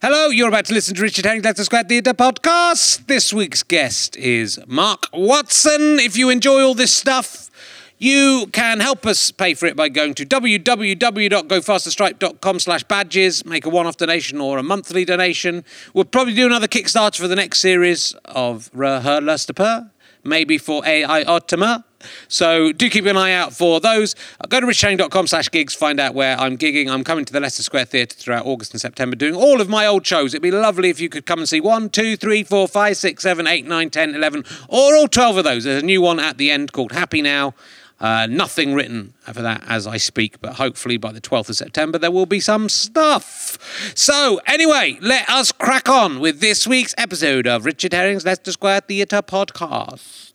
Hello, you're about to listen to Richard Herring's Square Theatre podcast. This week's guest is Mark Watson. If you enjoy all this stuff, you can help us pay for it by going to www.gofasterstripe.com slash badges, make a one-off donation or a monthly donation. We'll probably do another Kickstarter for the next series of Her Luster maybe for AI Ottoman. So do keep an eye out for those. Go to richardherring.com slash gigs, find out where I'm gigging. I'm coming to the Leicester Square Theatre throughout August and September doing all of my old shows. It'd be lovely if you could come and see one, two, three, four, five, six, seven, eight, nine, ten, eleven, or all 12 of those. There's a new one at the end called Happy Now. Uh, nothing written for that as I speak, but hopefully by the 12th of September there will be some stuff. So, anyway, let us crack on with this week's episode of Richard Herring's Leicester Square Theatre podcast.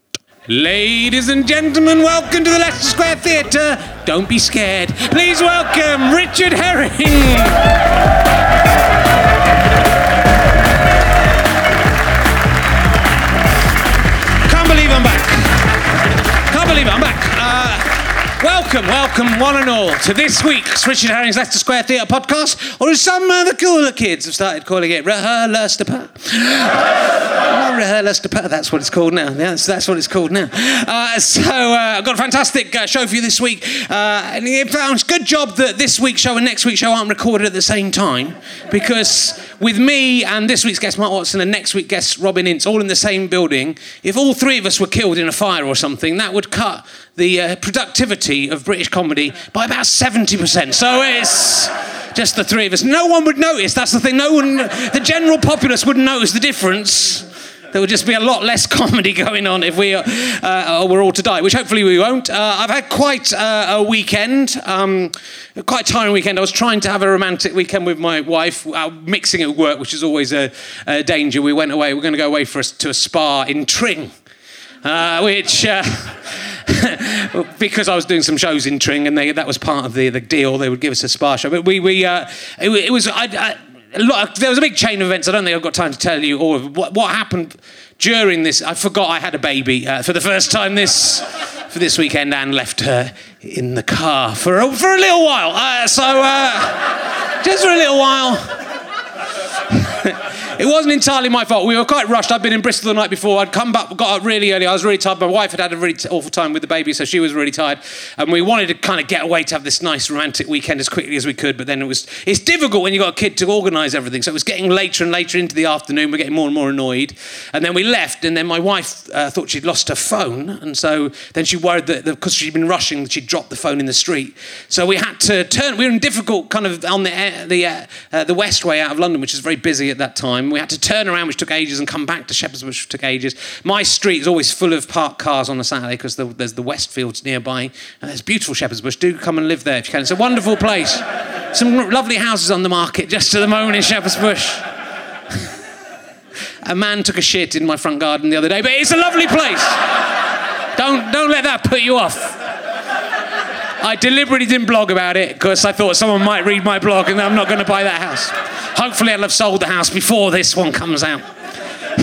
Ladies and gentlemen, welcome to the Leicester Square Theatre. Don't be scared. Please welcome Richard Herring. Can't believe I'm back. Can't believe I'm back. Uh, Welcome, welcome, one and all, to this week's Richard Herring's Leicester Square Theatre podcast, or as some of the cooler kids have started calling it, Rehearsal Rehearsal that's what it's called now. That's, that's what it's called now. Uh, so, uh, I've got a fantastic uh, show for you this week. Uh, and it's good job that this week's show and next week's show aren't recorded at the same time, because with me and this week's guest, Mark Watson, and next week's guest, Robin Ince, all in the same building, if all three of us were killed in a fire or something, that would cut the uh, productivity of British comedy by about 70%. So it's just the three of us. No one would notice. That's the thing. No one, the general populace wouldn't notice the difference. There would just be a lot less comedy going on if we uh, uh, were all to die, which hopefully we won't. Uh, I've had quite a weekend, um, quite a tiring weekend. I was trying to have a romantic weekend with my wife, uh, mixing it with work, which is always a, a danger. We went away. We're going to go away for us to a spa in Tring, uh, which. because I was doing some shows in Tring, and they, that was part of the, the deal. They would give us a spa show. But we, we uh, it, it, was, I, I, lot, there was a big chain of events. I don't think I've got time to tell you all of what, what happened during this. I forgot I had a baby uh, for the first time this for this weekend, and left her in the car for a, for a little while. Uh, so uh, just for a little while. It wasn't entirely my fault. We were quite rushed. I'd been in Bristol the night before. I'd come back, got up really early. I was really tired. My wife had had a really awful time with the baby, so she was really tired. And we wanted to kind of get away to have this nice romantic weekend as quickly as we could. But then it was it's difficult when you've got a kid to organise everything. So it was getting later and later into the afternoon. We're getting more and more annoyed. And then we left. And then my wife uh, thought she'd lost her phone, and so then she worried that because she'd been rushing, she'd dropped the phone in the street. So we had to turn. We were in difficult kind of on the the uh, uh, the west way out of London, which is very busy at that time. We had to turn around which took ages, and come back to Shepherd's Bush, which took ages. My street is always full of parked cars on a Saturday because the, there's the Westfields nearby, and there's beautiful Shepherd's Bush. Do come and live there if you can. It's a wonderful place. Some lovely houses on the market just to the moment in Shepherd's Bush. a man took a shit in my front garden the other day, but it's a lovely place. Don't, don't let that put you off. I deliberately didn't blog about it because I thought someone might read my blog and I'm not going to buy that house. Hopefully, I'll have sold the house before this one comes out.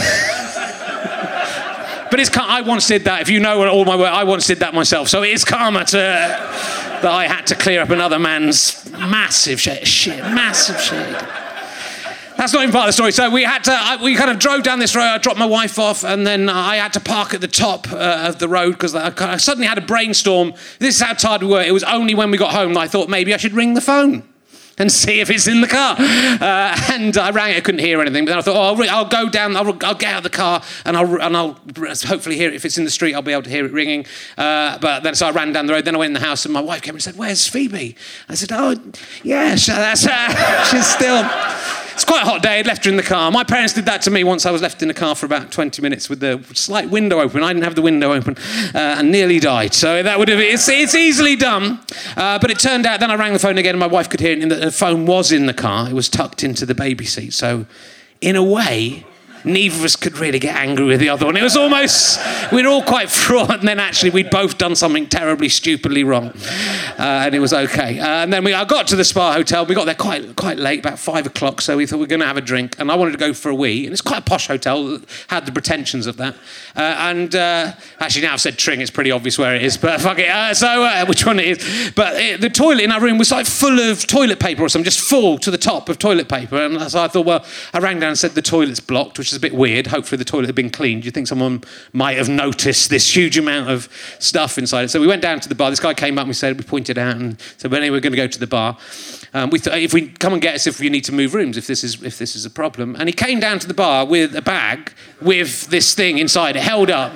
but it's I once did that. If you know all my work, I once did that myself. So it is karma to, that I had to clear up another man's massive shit, shit massive shit. That's not even part of the story. So we had to, I, we kind of drove down this road. I dropped my wife off, and then I had to park at the top uh, of the road because I, I, suddenly had a brainstorm. This is how tired we were. It was only when we got home that I thought maybe I should ring the phone and see if it's in the car. Uh, and I rang it, I couldn't hear anything. But then I thought, oh, I'll, I'll go down, I'll, I'll, get out of the car, and I'll, and I'll hopefully hear it. If it's in the street, I'll be able to hear it ringing. Uh, but then, so I ran down the road. Then I went in the house, and my wife came and said, "Where's Phoebe?" I said, "Oh, yeah, that's. She's still." It's quite a hot day. I'd left her in the car. My parents did that to me once I was left in the car for about 20 minutes with the slight window open. I didn't have the window open uh, and nearly died. So that would have, it's, it's easily done. Uh, but it turned out, then I rang the phone again and my wife could hear it, and the phone was in the car. It was tucked into the baby seat. So, in a way, neither of us could really get angry with the other one. It was almost, we were all quite fraught, and then actually we'd both done something terribly, stupidly wrong. Uh, and it was okay. Uh, and then we, I got to the spa hotel. We got there quite, quite late, about five o'clock, so we thought we are going to have a drink. And I wanted to go for a wee. And it's quite a posh hotel, had the pretensions of that. Uh, and uh, actually, now I've said Tring, it's pretty obvious where it is, but fuck it. Uh, so, uh, which one it is? But it, the toilet in our room was like full of toilet paper or something, just full to the top of toilet paper. And so I thought, well, I rang down and said the toilet's blocked, which is a bit weird. Hopefully, the toilet had been cleaned. You think someone might have noticed this huge amount of stuff inside it? So we went down to the bar. This guy came up and we said, we pointed out and said, well, anyway, we're going to go to the bar. Um, we thought, if we come and get us if we need to move rooms, if this is if this is a problem. And he came down to the bar with a bag with this thing inside it, held up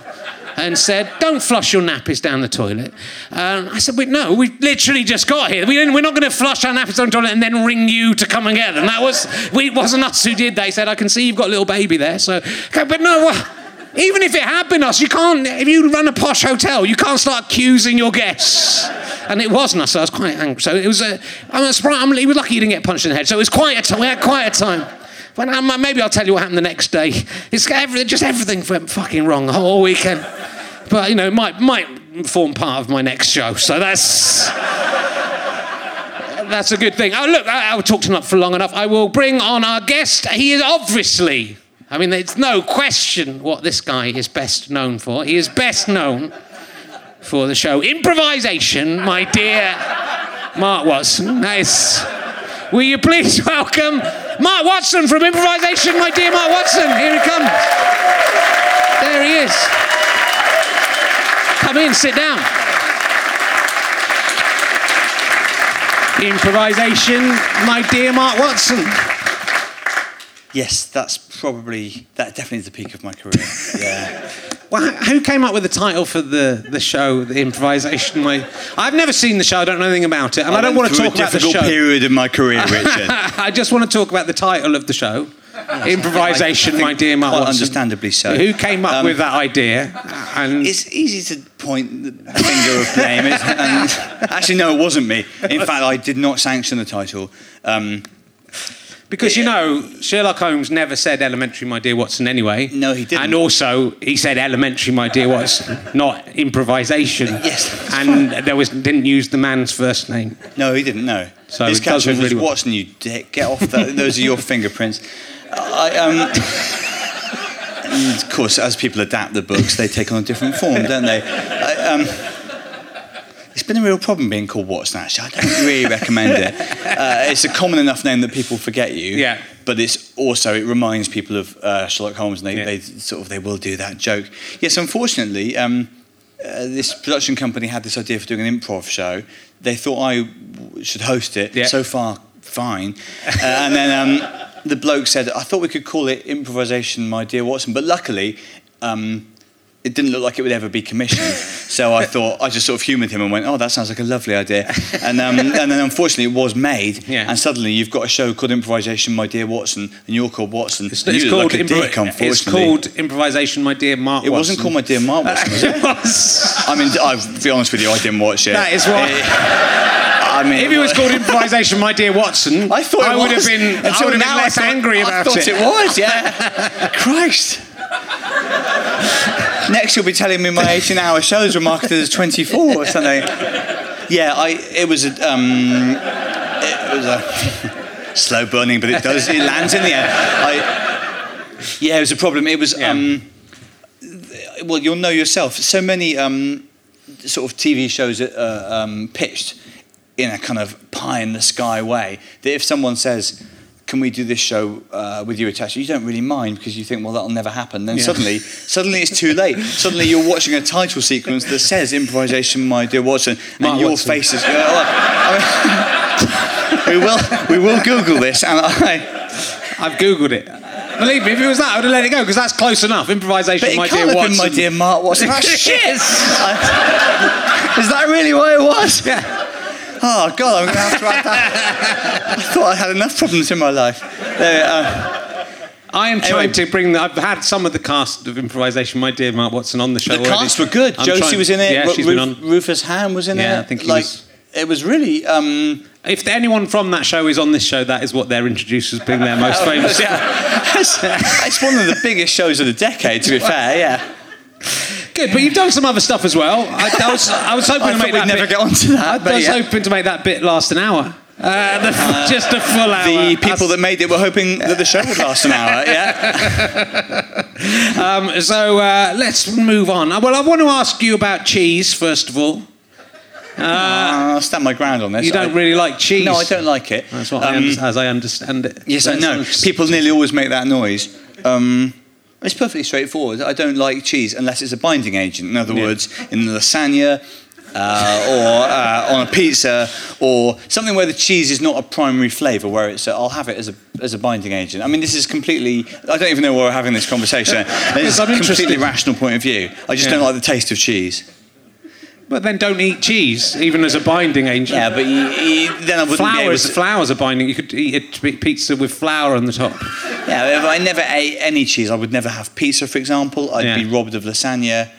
and said, Don't flush your nappies down the toilet. And I said, Wait, no, we literally just got here. We we're not going to flush our nappies down the toilet and then ring you to come and get them. That was, we, it wasn't us who did that. He said, I can see you've got a little baby there. So, okay, but no, well, even if it had been us, you can't, if you run a posh hotel, you can't start accusing your guests. And it wasn't us, so I was quite angry. So it was, a, I'm surprised, I'm, he was lucky he didn't get punched in the head. So it was quite a time, we had quite a time. But um, maybe I'll tell you what happened the next day. It's everything, just everything went fucking wrong the whole weekend. But, you know, might, might form part of my next show. So that's that's a good thing. Oh, look, I, have talked enough for long enough. I will bring on our guest. He is obviously I mean, there's no question what this guy is best known for. He is best known for the show Improvisation, my dear Mark Watson. Nice. Will you please welcome Mark Watson from Improvisation, my dear Mark Watson? Here he comes. There he is. Come in, sit down. Improvisation, my dear Mark Watson. Yes, that's probably that definitely is the peak of my career. Yeah. Well, who came up with the title for the, the show, the improvisation? My, I've never seen the show. I don't know anything about it, and I, I don't want to talk about the show. period of my career, Richard. I just want to talk about the title of the show. Yes, improvisation, my dear Mark. Quite understandably so. Who came up um, with that idea? And it's easy to point the finger of blame. and actually, no, it wasn't me. In fact, I did not sanction the title. Um, because you know, Sherlock Holmes never said elementary, my dear Watson, anyway. No, he didn't. And also, he said elementary, my dear Watson, not improvisation. Yes. And there was didn't use the man's first name. No, he didn't. No. So his caption was really Watson. You dick. Get off that. Those are your fingerprints. I, um, of course, as people adapt the books, they take on a different form, don't they? I, um, it's been a real problem being called Watson, actually. I don't really recommend it. Uh, it's a common enough name that people forget you. Yeah. But it's also, it reminds people of uh, Sherlock Holmes, and they, yeah. they, sort of, they will do that joke. Yes, unfortunately, um, uh, this production company had this idea for doing an improv show. They thought I w- should host it. Yeah. So far, fine. Uh, and then um, the bloke said, I thought we could call it Improvisation, My Dear Watson. But luckily, um, it didn't look like it would ever be commissioned. so I thought, I just sort of humoured him and went, oh, that sounds like a lovely idea. And, um, and then unfortunately it was made. Yeah. And suddenly you've got a show called Improvisation, My Dear Watson, and you're called Watson. It's, it's called, like impro- dick, it's called Improvisation, My Dear Mark It wasn't called My Dear Mark Watson, was it? it was. I mean, I'll be honest with you, I didn't watch it. That is what... I mean, if it was called improvisation, my dear Watson, I thought I would have been, I would have been less thought, angry about it. I thought it. it was, yeah. Christ. Next, you'll be telling me my 18 hour shows were marketed as 24 or something. Yeah, I, it was a. Um, it was a slow burning, but it does, it lands in the air. I, yeah, it was a problem. It was. Yeah. Um, well, you'll know yourself. So many um, sort of TV shows uh, um, pitched in a kind of pie in the sky way that if someone says, can we do this show uh, with you attached? You don't really mind because you think, well, that'll never happen. Then yeah. suddenly, suddenly it's too late. suddenly you're watching a title sequence that says "Improvisation, my dear Watson," Mark and your Watson. face is. I mean, we will, we will Google this, and I. I've googled it. Believe me, if it was that, I would have let it go because that's close enough. Improvisation, but my dear Watson. my dear Mark Watson. Shit! is that really what it was? Yeah. Oh God, I'm going to have to add that. I thought I had enough problems in my life. There, uh, I am trying anyway. to bring. The, I've had some of the cast of improvisation. My dear Mark Watson on the show. The cast were good. I'm Josie trying, was in it. Yeah, she's Ru- been on. Rufus Hound was in yeah, it. Yeah, I think he like, was. It was really. Um, If anyone from that show is on this show, that is what they're introduced as being their most famous. Yeah. It's one of the biggest shows of the decade, to be fair. Yeah. Good, but you've done some other stuff as well. I, I was, I was hoping I to make we'd that never bit, get onto that. I was yeah. hoping to make that bit last an hour. Uh, the, just a full hour. The people that made it were hoping that the show would last an hour. Yeah. Um, so uh, let's move on. Uh, Well, I want to ask you about cheese first of all. I'll stand my ground on this. You don't I- really like cheese. No, I don't like it. That's what I Um, under- as I understand it. Yes, I know. People nearly always make that noise. Um, it's perfectly straightforward. I don't like cheese unless it's a binding agent. In other Yeah. words, in the lasagna uh, or uh, on a pizza or something where the cheese is not a primary flavour, where it's, uh, I'll have it as a, as a binding agent. I mean, this is completely, I don't even know why we're having this conversation. It's a completely rational point of view. I just Yeah. don't like the taste of cheese. But then don't eat cheese, even as a binding agent. Yeah, but you, you, then I wouldn't be able Flowers, to... flowers are binding. You could eat a pizza with flour on the top. Yeah, if I never ate any cheese, I would never have pizza, for example. I'd Yeah. be robbed of lasagna.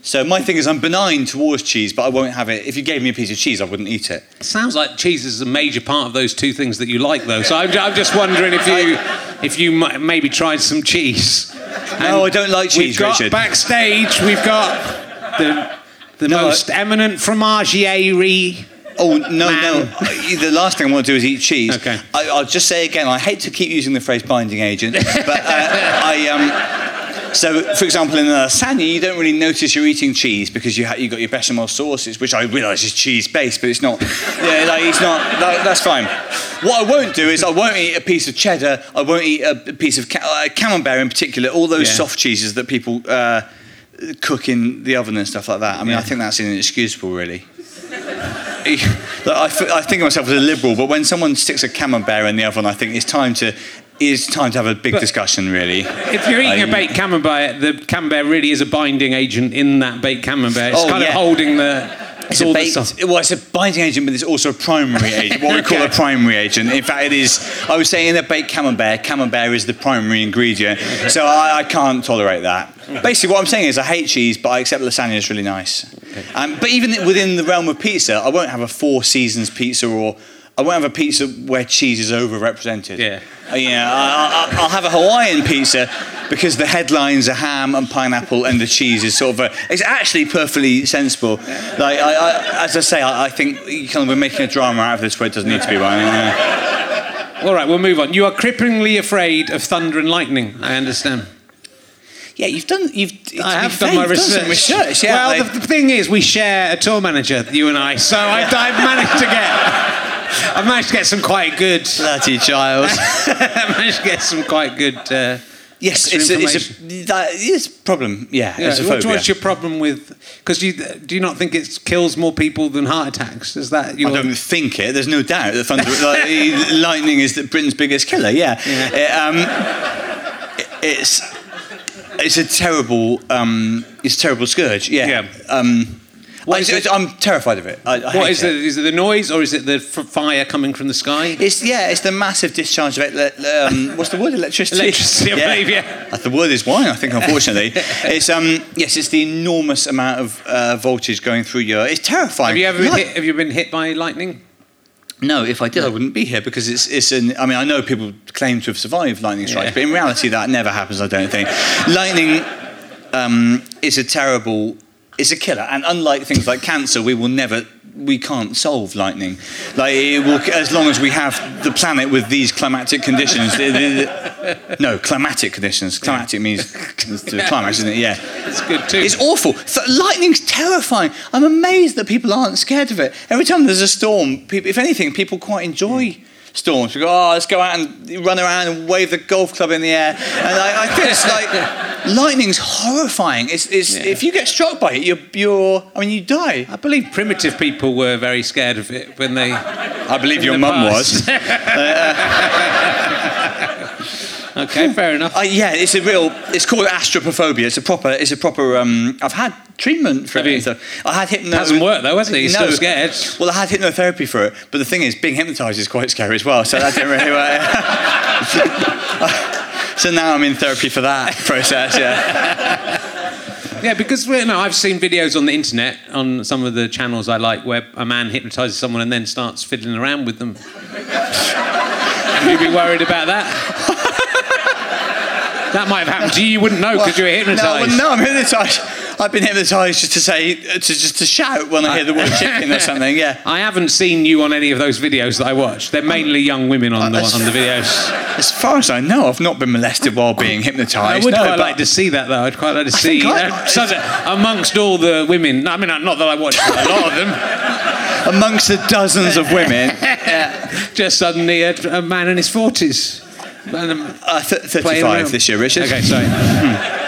So my thing is, I'm benign towards cheese, but I won't have it. If you gave me a piece of cheese, I wouldn't eat it. Sounds like cheese is a major part of those two things that you like, though. So I'm, I'm just wondering if you, if you maybe tried some cheese. No, I don't like cheese, We've got Richard. backstage. We've got the the No, most eminent fromagieri. Oh no, Man. no! The last thing I want to do is eat cheese. Okay. I, I'll just say again. I hate to keep using the phrase "binding agent," but uh, I um. So, for example, in a lasagna, you don't really notice you're eating cheese because you ha- you got your bechamel sauces, which I realise is cheese based, but it's not. Yeah, like, it's not. Like, that's fine. What I won't do is I won't eat a piece of cheddar. I won't eat a piece of ca- uh, camembert in particular. All those Yeah. soft cheeses that people uh, cook in the oven and stuff like that. I mean, Yeah. I think that's inexcusable, really. I, I, f- I think of myself as a liberal, but when someone sticks a camembert in the oven, I think it's time to it's time to have a big But- discussion, really. If you're eating a Um, baked camembert, the camembert really is a binding agent in that baked camembert. It's Oh, kind yeah. of holding the. It's all a the baked, stuff. well, it's a binding agent, but it's also a primary agent. What we call Okay. a primary agent. In fact, it is. I was saying in a baked camembert, camembert is the primary ingredient. So I, I can't tolerate that. Basically, what I'm saying is I hate cheese, but I accept lasagna is really nice. Um, but even within the realm of pizza, I won't have a Four Seasons pizza or I won't have a pizza where cheese is overrepresented. Yeah. Uh, yeah, I, I, I'll have a Hawaiian pizza because the headlines are ham and pineapple and the cheese is sort of a, it's actually perfectly sensible. Like I, I, as I say, I, I think you kind of we're making a drama out of this where it doesn't need to be. Right? Yeah. All right, we'll move on. You are cripplingly afraid of thunder and lightning. I understand. yeah, you've done. You've. I have done my research. research. Yeah, well, like- the, the thing is, we share a tour manager, you and I. So I've managed to get. I've managed to get some quite good. bloody child. I've managed to get some quite good. Uh, yes, it's a, it's a that is a problem. Yeah, yeah, it's a what's, your problem with? Because you do you not think it kills more people than heart attacks? Is that your? I don't think it. There's no doubt that thunder, like, lightning is the, Britain's biggest killer. Yeah, It, um, it- it's it's a terrible um, it's a terrible scourge. Yeah. Yeah. Um, What I, it- I'm terrified of it. I, I What is it. it? Is it the noise or is it the f- fire coming from the sky? It's yeah, it's the massive discharge of ele- um, what's the word? Electricity. Electricity, I believe, yeah. Uh, The word is wine, I think. Unfortunately, it's um yes, it's the enormous amount of uh, voltage going through your. It's terrifying. Have you ever been hit, have you been hit by lightning? No, if I did, I wouldn't be here because it's it's an. I mean, I know people claim to have survived lightning strikes, Yeah. but in reality, that never happens. I don't think. Lightning um, is a terrible. It's a killer, and unlike things like cancer, we will never. We can't solve lightning. Like will, as long as we have the planet with these climatic conditions. no, climatic conditions. Climatic means the climax, isn't it? Yeah. It's good too. It's awful. Lightning's terrifying. I'm amazed that people aren't scared of it. Every time there's a storm, people, if anything, people quite enjoy hmm. Storms. We go, oh, let's go out and run around and wave the golf club in the air. And I, I think it's like lightning's horrifying. It's, it's if you get struck by it, you're, you're I mean, you die. I believe primitive people were very scared of it when they. I believe your the mum was. Uh, uh, Okay, fair enough. Uh, yeah, it's a real. It's called astrapophobia. It's a proper. It's a proper. Um, I've had treatment for Have it. I had hypno. Hasn't worked though, has it? You're still scared. Well, I had hypnotherapy for it, but the thing is, being hypnotised is quite scary as well. So that didn't really work. so now I'm in therapy for that process. Yeah. Yeah, because well, no, I've seen videos on the internet on some of the channels I like where a man hypnotizes someone and then starts fiddling around with them. Would you be worried about that? That might have happened to you. You wouldn't know because you were No, hypnotized. well, no, I'm hypnotised. I've been hypnotised just to say, to just to shout when I hear the word chicken or something. Yeah. I haven't seen you on any of those videos that I watch. They're mainly young women on the, that's- on the videos. As far as I know, I've not been molested while being hypnotized. I would no, quite but- like to see that though. I'd quite like to see I- uh, that amongst all the women. I mean, not that I watch a lot of them. amongst the dozens of women, Just suddenly a, a man in his forties. Uh, th- 35 this year, Richard. Okay, sorry.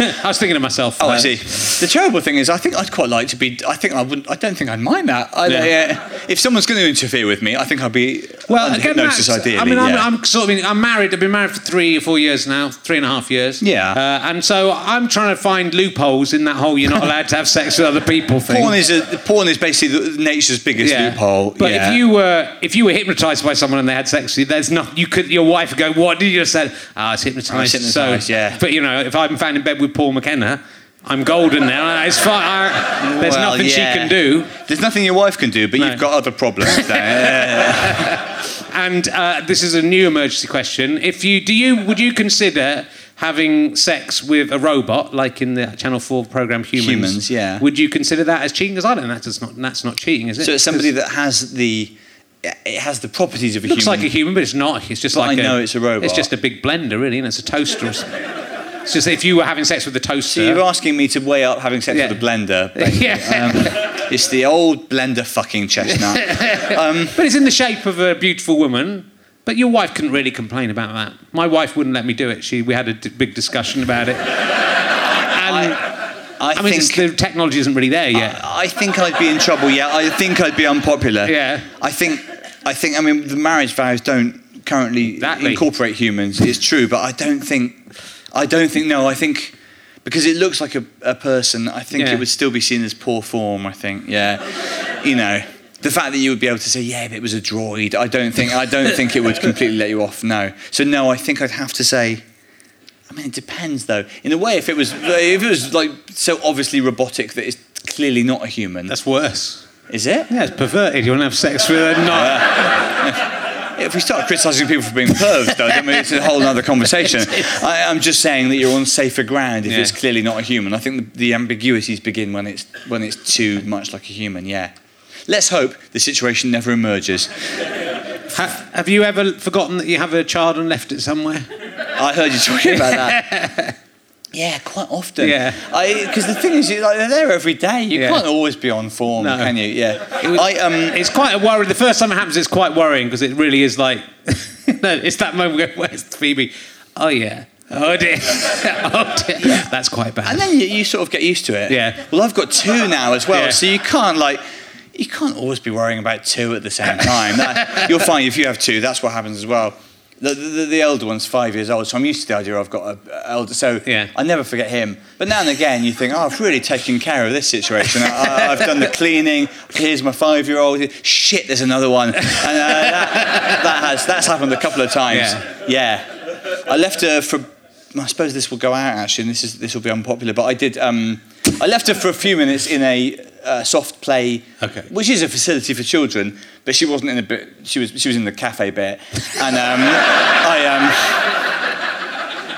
I was thinking of myself. Oh, I uh, see. The terrible thing is, I think I'd quite like to be. I think I wouldn't. I don't think I'd mind that. I, Yeah. uh, if someone's going to interfere with me, I think I'd be Well, under again, hypnosis that's, ideally. I mean, I'm, yeah. I'm sort of. I'm married. I've been married for three or four years now, three and a half years. Yeah. Uh, and so I'm trying to find loopholes in that whole "you're not allowed to have sex with other people" thing. porn is a, porn is basically nature's biggest loophole. But yeah. if you were if you were hypnotized by someone and they had sex with you, there's not you could your wife would go, What did you just say? Ah, it's hypnotized. I was hypnotised, so, yeah. But you know, if I'm found in bed with Paul McKenna, I'm golden now. It's fine. I, there's Well, nothing she can do. There's nothing your wife can do, but No. you've got other problems. And uh, this is a new emergency question. If you do you would you consider having sex with a robot like in the Channel 4 program Humans? Humans, yeah. Would you consider that as cheating? Because I don't think that's not that's not cheating, is it? so it's somebody that has the it has the properties of a looks human. like a human, but it's not. It's just But like I know it's a robot. It's just a big blender, really, and it's a toaster. It's just if you were having sex with a toaster. So you're asking me to weigh up having sex Yeah. with a blender. basically. Yeah. Um, it's the old blender fucking chestnut. But it's in the shape of a beautiful woman. But your wife couldn't really complain about that. My wife wouldn't let me do it. She, we had a d- big discussion about it. And I, I, mean, think the technology isn't really there yet. I think I'd be in trouble. Yeah, I think I'd be unpopular. Yeah. I think I think I mean the marriage vows don't currently Exactly. incorporate humans. It's true, but I don't think I don't think no. I think because it looks like a, a person, I think Yeah. it would still be seen as poor form. I think, yeah, you know. The fact that you would be able to say, "Yeah, but it was a droid," I don't think I don't think it would completely let you off. No, so no, I think I'd have to say, I mean, it depends though. In a way, if it was if it was like so obviously robotic that it's clearly not a human, That's worse. is it? Yeah, it's perverted. You want to have sex with a not. If we start criticising people for being pervs, though, then it's a whole other conversation. I, I'm just saying that you're on safer ground if Yeah. it's clearly not a human. I think the, the ambiguities begin when it's when it's too much like a human. Yeah. Let's hope the situation never emerges. Ha- have you ever forgotten that you have a child and left it somewhere? I heard you talking about that. Yeah, quite often. Yeah. Because the thing is, like, they're there every day. You Yeah. can't always be on form, No. can you? Yeah. It was- I um. It's quite a worry. The first time it happens, it's quite worrying because it really is like, no, it's that moment where where's Phoebe? Oh yeah. Oh dear. oh dear. That's quite bad. And then you, you sort of get used to it. Yeah. Well, I've got two now as well, Yeah. so you can't like. You can't always be worrying about two at the same time. That, you'll find if you have two, that's what happens as well. The, the, the elder one's five years old, so I'm used to the idea I've got an elder. So Yeah. I never forget him. But now and again, you think, oh, I've really taken care of this situation. I, I've done the cleaning. Here's my five-year-old. Shit, there's another one. And uh, that, that has that's happened a couple of times. Yeah. Yeah. I left her for. I suppose this will go out actually, and this is this will be unpopular. But I did. Um, I left her for a few minutes in a uh, soft play, Okay. which is a facility for children. But she wasn't in the bit. She was she was in the cafe bit, and um, I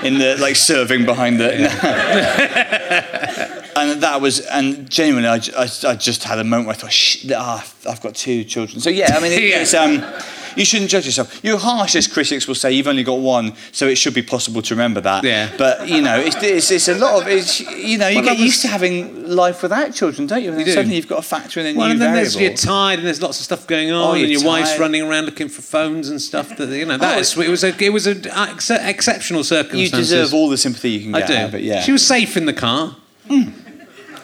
um, in the like serving behind the. and that was and genuinely I, I, I just had a moment where I thought Shh, ah, I've got two children so yeah I mean it, Yeah. it's um you shouldn't judge yourself your harshest critics will say you've only got one so it should be possible to remember that Yeah. but you know it's, it's, it's a lot of it's you know you Well, get used to having life without children don't you and then do. suddenly you've got to factor in a well, new and then variable there's you're tired, and there's lots of stuff going oh, on, Oh, and your wife's running around looking for phones and stuff. That you know, that Oh, is- it was a it was an ex- exceptional circumstance. you deserve all the sympathy you can I get do. out of it yeah She was safe in the car. Hmm.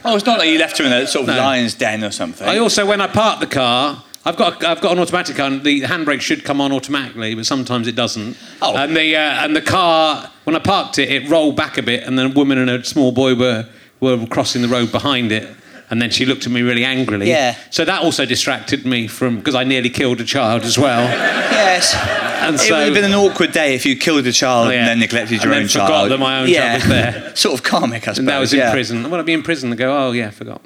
oh it's not like you left her in a sort of No. lion's den or something I also, when I parked the car, I've got I've got an automatic car, and the handbrake should come on automatically, but sometimes it doesn't. Oh. And the uh, and the car, when I parked it, it rolled back a bit, and then a woman and a small boy were were crossing the road behind it. And then she looked at me really angrily. Yeah. So that also distracted me from because I nearly killed a child as well. yes And it would have been an awkward day if you killed a child Oh, yeah. and then neglected And your then own forgot child. that my own yeah. child was there. sort of karmic, I suppose. and that was in yeah. prison. When I'd be in prison, and go, oh yeah, I forgot.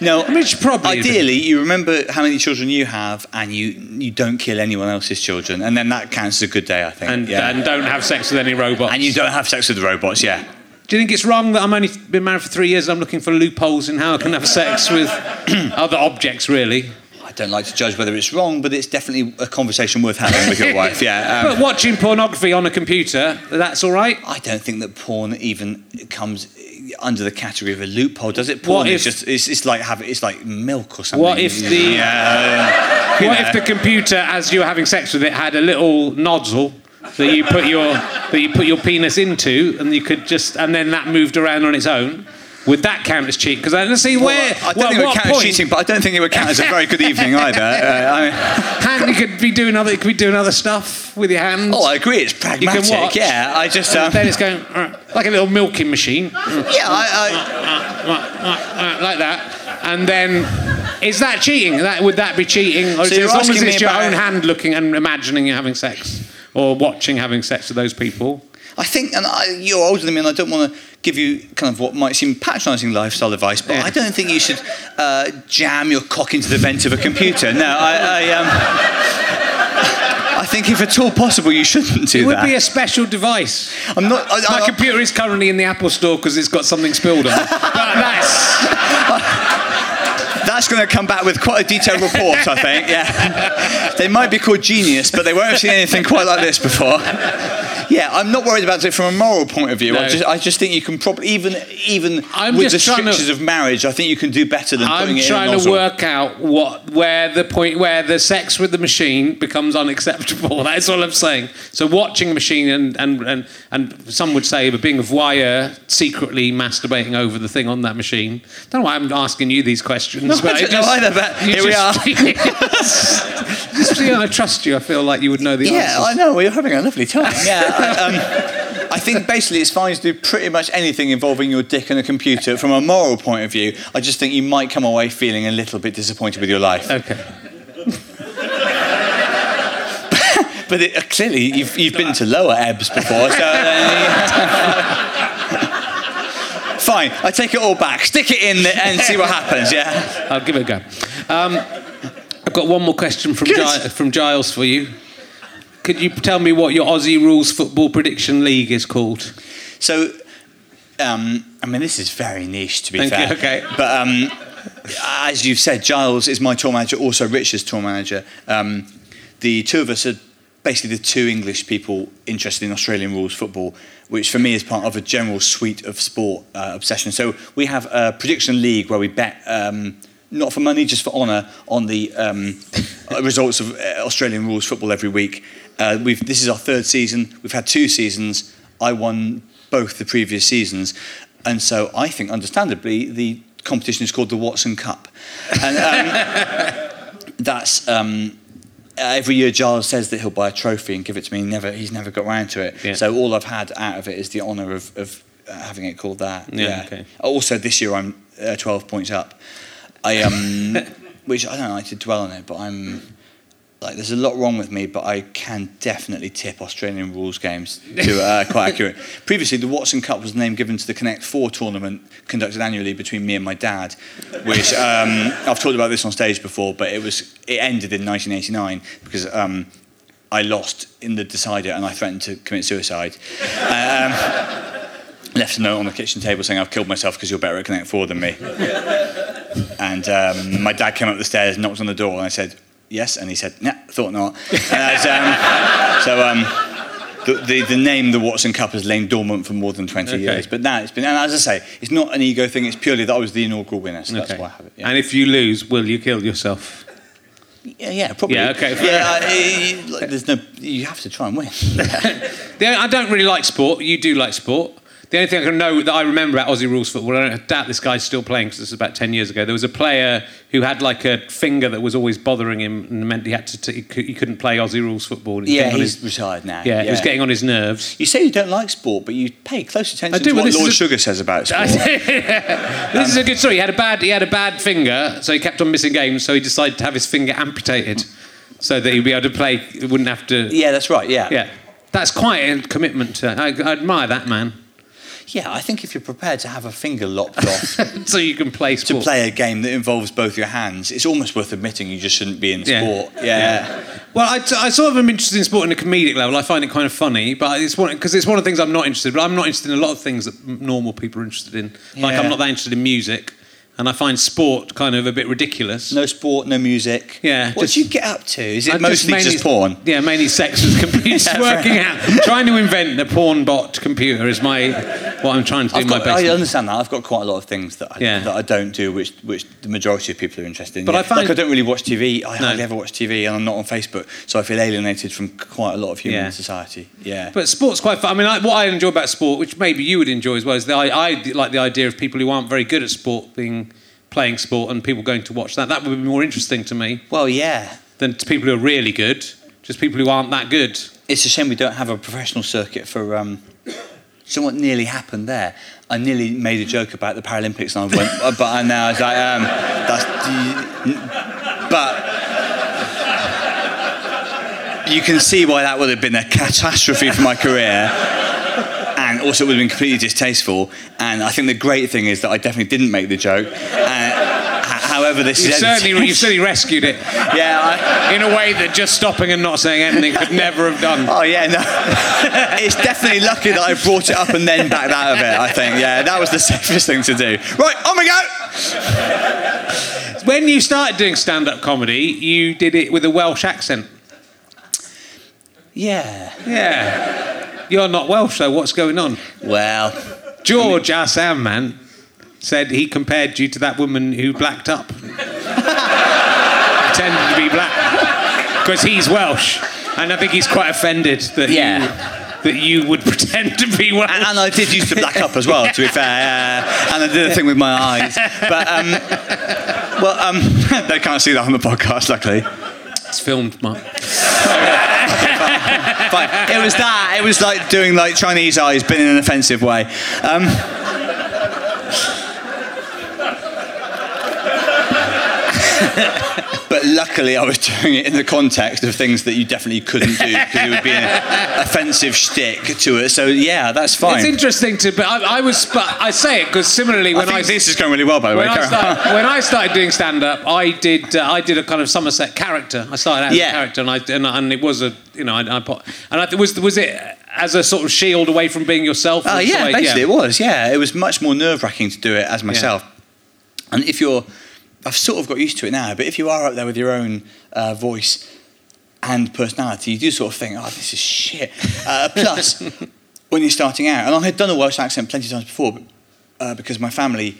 No, I mean, probably ideally you remember how many children you have, and you you don't kill anyone else's children, and then that counts as a good day, I think. And, yeah. and don't have sex with any robots. And you don't have sex with the robots, yeah. Do you think it's wrong that I'm only been married for three years? and I'm looking for loopholes in how I can have sex with other objects, really. I don't like to judge whether it's wrong, but it's definitely a conversation worth having with your wife. Yeah. um, But watching pornography on a computer, that's all right. I don't think that porn even comes under the category of a loophole, does it? What Porn if- is just it's, it's like have it's like milk or something. What if the- yeah, What know. if the computer, as you were having sex with it, had a little nozzle that you put your that you put your penis into, and you could just, and then that moved around on its own? Would that count as cheating? Because I don't see Well, where. I don't well, think it would count as cheating, but I don't think it would count as a very good evening either. Uh, I mean, Hand, you could be doing other. You could be doing other stuff with your hands. oh, I agree. It's pragmatic. watch. Yeah, I just um, then it's going uh, like a little milking machine. yeah, I, like that, and then is that cheating? That would that be cheating? So as long as it's your own hand looking and imagining you're having sex, or watching having sex with those people? I, think, and I, you're older than me, and I don't want to give you kind of what might seem patronising lifestyle advice, but Yeah. I don't think you should uh, jam your cock into the vent of a computer. No, I. I um, I think if at all possible, you shouldn't do that. It would that. be a special device. I'm not. My computer is currently in the Apple Store because it's got something spilled on it. But that's That's going to come back with quite a detailed report, I think. Yeah, they might be called genius, but they won't have seen anything quite like this before. Yeah, I'm not worried about it from a moral point of view. I, No. just, I just think you can probably even even I'm with the trying to- strictures of marriage, I think you can do better than I'm putting it in a trying to work out what where the point where the sex with the machine becomes unacceptable. That's all I'm saying. So watching a machine and and, and, and some would say but being a voyeur secretly masturbating over the thing on that machine. I don't know why I'm asking you these questions. No, I don't know either, but you here we just- just you know, I trust you. I feel like you would know the answer. Yeah, answers. I know. We're having a lovely time. Yeah. I, um, I think basically it's fine to do pretty much anything involving your dick and a computer from a moral point of view. I just think you might come away feeling a little bit disappointed with your life. Okay. But it, uh, clearly you've, you've been to lower ebbs before, so. uh, Fine, I take it all back. Stick it in there and see what happens, yeah? I'll give it a go. Um, I've got one more question from. Gi- from Giles for you. Could you tell me what your Aussie Rules Football Prediction League is called? So, um, I mean, this is very niche to be Thank you, fair. okay. But um, as you've said, Giles is my tour manager, also Richard's tour manager. Um, the two of us are basically the two English people interested in Australian rules football, which for me is part of a general suite of sport uh, obsession. So we have a prediction league where we bet. Um, not for money, just for honour, on the um, results of uh, Australian rules football every week. Uh, we've, this is our third season. We've had two seasons. I won both the previous seasons. And so I think, understandably, the competition is called the Watson Cup. And um, that's. Um, uh, every year Giles says that he'll buy a trophy and give it to me. Never, he's never got round to it. Yeah. So all I've had out of it is the honour of, of uh, having it called that. Yeah, okay. Also, this year I'm uh, 12 points up. I um, which I don't like to dwell on it, but I'm like there's a lot wrong with me, but I can definitely tip Australian rules games to uh, quite accurate. Previously, the Watson Cup was the name given to the Connect Four tournament conducted annually between me and my dad, which um, I've talked about this on stage before, but it was it ended in 1989 because. Um, I lost in the decider and I threatened to commit suicide. Um, left a note on the kitchen table saying I've killed myself because you're better at Connect Four than me. And um, my dad came up the stairs, knocked on the door, and I said, yes. And he said, nah, thought not. Um, so um, the, the, the name, the Watson Cup, has lain dormant for more than 20 Okay. years. But now it's been, and as I say, it's not an ego thing, it's purely that I was the inaugural winner, so that's why I have it. Yeah, And if you lose, will you kill yourself? yeah, yeah, probably. Yeah, okay, Yeah, I, like, there's no, you have to try and win. I don't really like sport. You do like sport. The only thing I can know that I remember about Aussie rules football, I don't doubt this guy's still playing because this is about 10 years ago. There was a player who had like a finger that was always bothering him and meant he had to t- he couldn't play Aussie rules football. Yeah, he's his, retired now. yeah, it was getting on his nerves. You say you don't like sport, but you pay close attention I do, to what Lord a- Sugar says about sport. this is a good story. He had a bad he had a bad finger, so he kept on missing games. So he decided to have his finger amputated. so that he'd be able to play. He wouldn't have to. Yeah, that's right. Yeah. Yeah. That's quite a commitment. To, I, I admire that man. Yeah, I think if you're prepared to have a finger lopped off So you can play to play a game that involves both your hands, it's almost worth admitting you just shouldn't be in Yeah. sport. Yeah. Well, I, I sort of am interested in sport in a comedic level. I find it kind of funny, but it's one because it's one of the things I'm not interested. But I'm not interested in a lot of things that m- normal people are interested in. Like Yeah. I'm not that interested in music, and I find sport kind of a bit ridiculous. No sport, no music. Yeah, What just- do you get up to? Is it I mostly just, porn? Yeah, mainly sex with computers. Yeah, working out, trying to invent a porn bot computer is my what I'm trying to do I've my got, I understand that. I've got quite a lot of things that I, Yeah. that I don't do, which which the majority of people are interested in. But yeah. I find- like I don't really watch TV. I No. hardly ever watch TV, and I'm not on Facebook, so I feel alienated from quite a lot of human society. Yeah. But sport's quite fun. I mean, I, what I enjoy about sport, which maybe you would enjoy as well, is the, I, I like the idea of people who aren't very good at sport being playing sport and people going to watch that. That would be more interesting to me well, yeah. than to people who are really good. Just people who aren't that good. It's a shame we don't have a professional circuit for. Um, so what nearly happened there? I nearly made a joke about the Paralympics, and I went, but I now I was like, um, that's, but you can see why that would have been a catastrophe for my career. And also, it would have been completely distasteful. And I think the great thing is that I definitely didn't make the joke. Uh, however, this You've is certainly, you've certainly rescued it yeah. I, in a way that just stopping and not saying anything could never have done. Oh yeah, no. it's definitely lucky that I brought it up and then backed out of it. I think, yeah, that was the safest thing to do. Right, on we go. When you started doing stand-up comedy, you did it with a Welsh accent. Yeah. Yeah. You're not Welsh, so what's going on? Well, George, our sound man, said he compared you to that woman who blacked up. Pretended to be black. Because he's Welsh. And I think he's quite offended that, Yeah. you, that you would pretend to be Welsh. and, and I did use to black up as well. To be fair, uh, and I did a thing with my eyes. But um, well, um, they can't see that on the podcast, luckily. it's filmed, Mark. Fine. It was that. It was like doing like Chinese eyes, but in an offensive way. Um, but luckily, I was doing it in the context of things that you definitely couldn't do because it would be an offensive shtick to it. So yeah, that's fine. It's interesting to, but I, I was, but I say it because similarly I when think I, this is going really well, by the way. I, Carry start, when I started doing stand up, I did uh, I did a kind of Somerset character. I started out Yeah. as a character, and I and, and it was a you know I, I put, and I, was was it as a sort of shield away from being yourself? Oh or yeah, I- basically it was. Yeah, it was much more nerve wracking to do it as myself. And if you're, I've sort of got used to it now. But if you are up there with your own uh, voice and personality, you do sort of think, oh, this is shit. Uh, plus, when you're starting out, and I had done a Welsh accent plenty of times before, but, uh, because my family,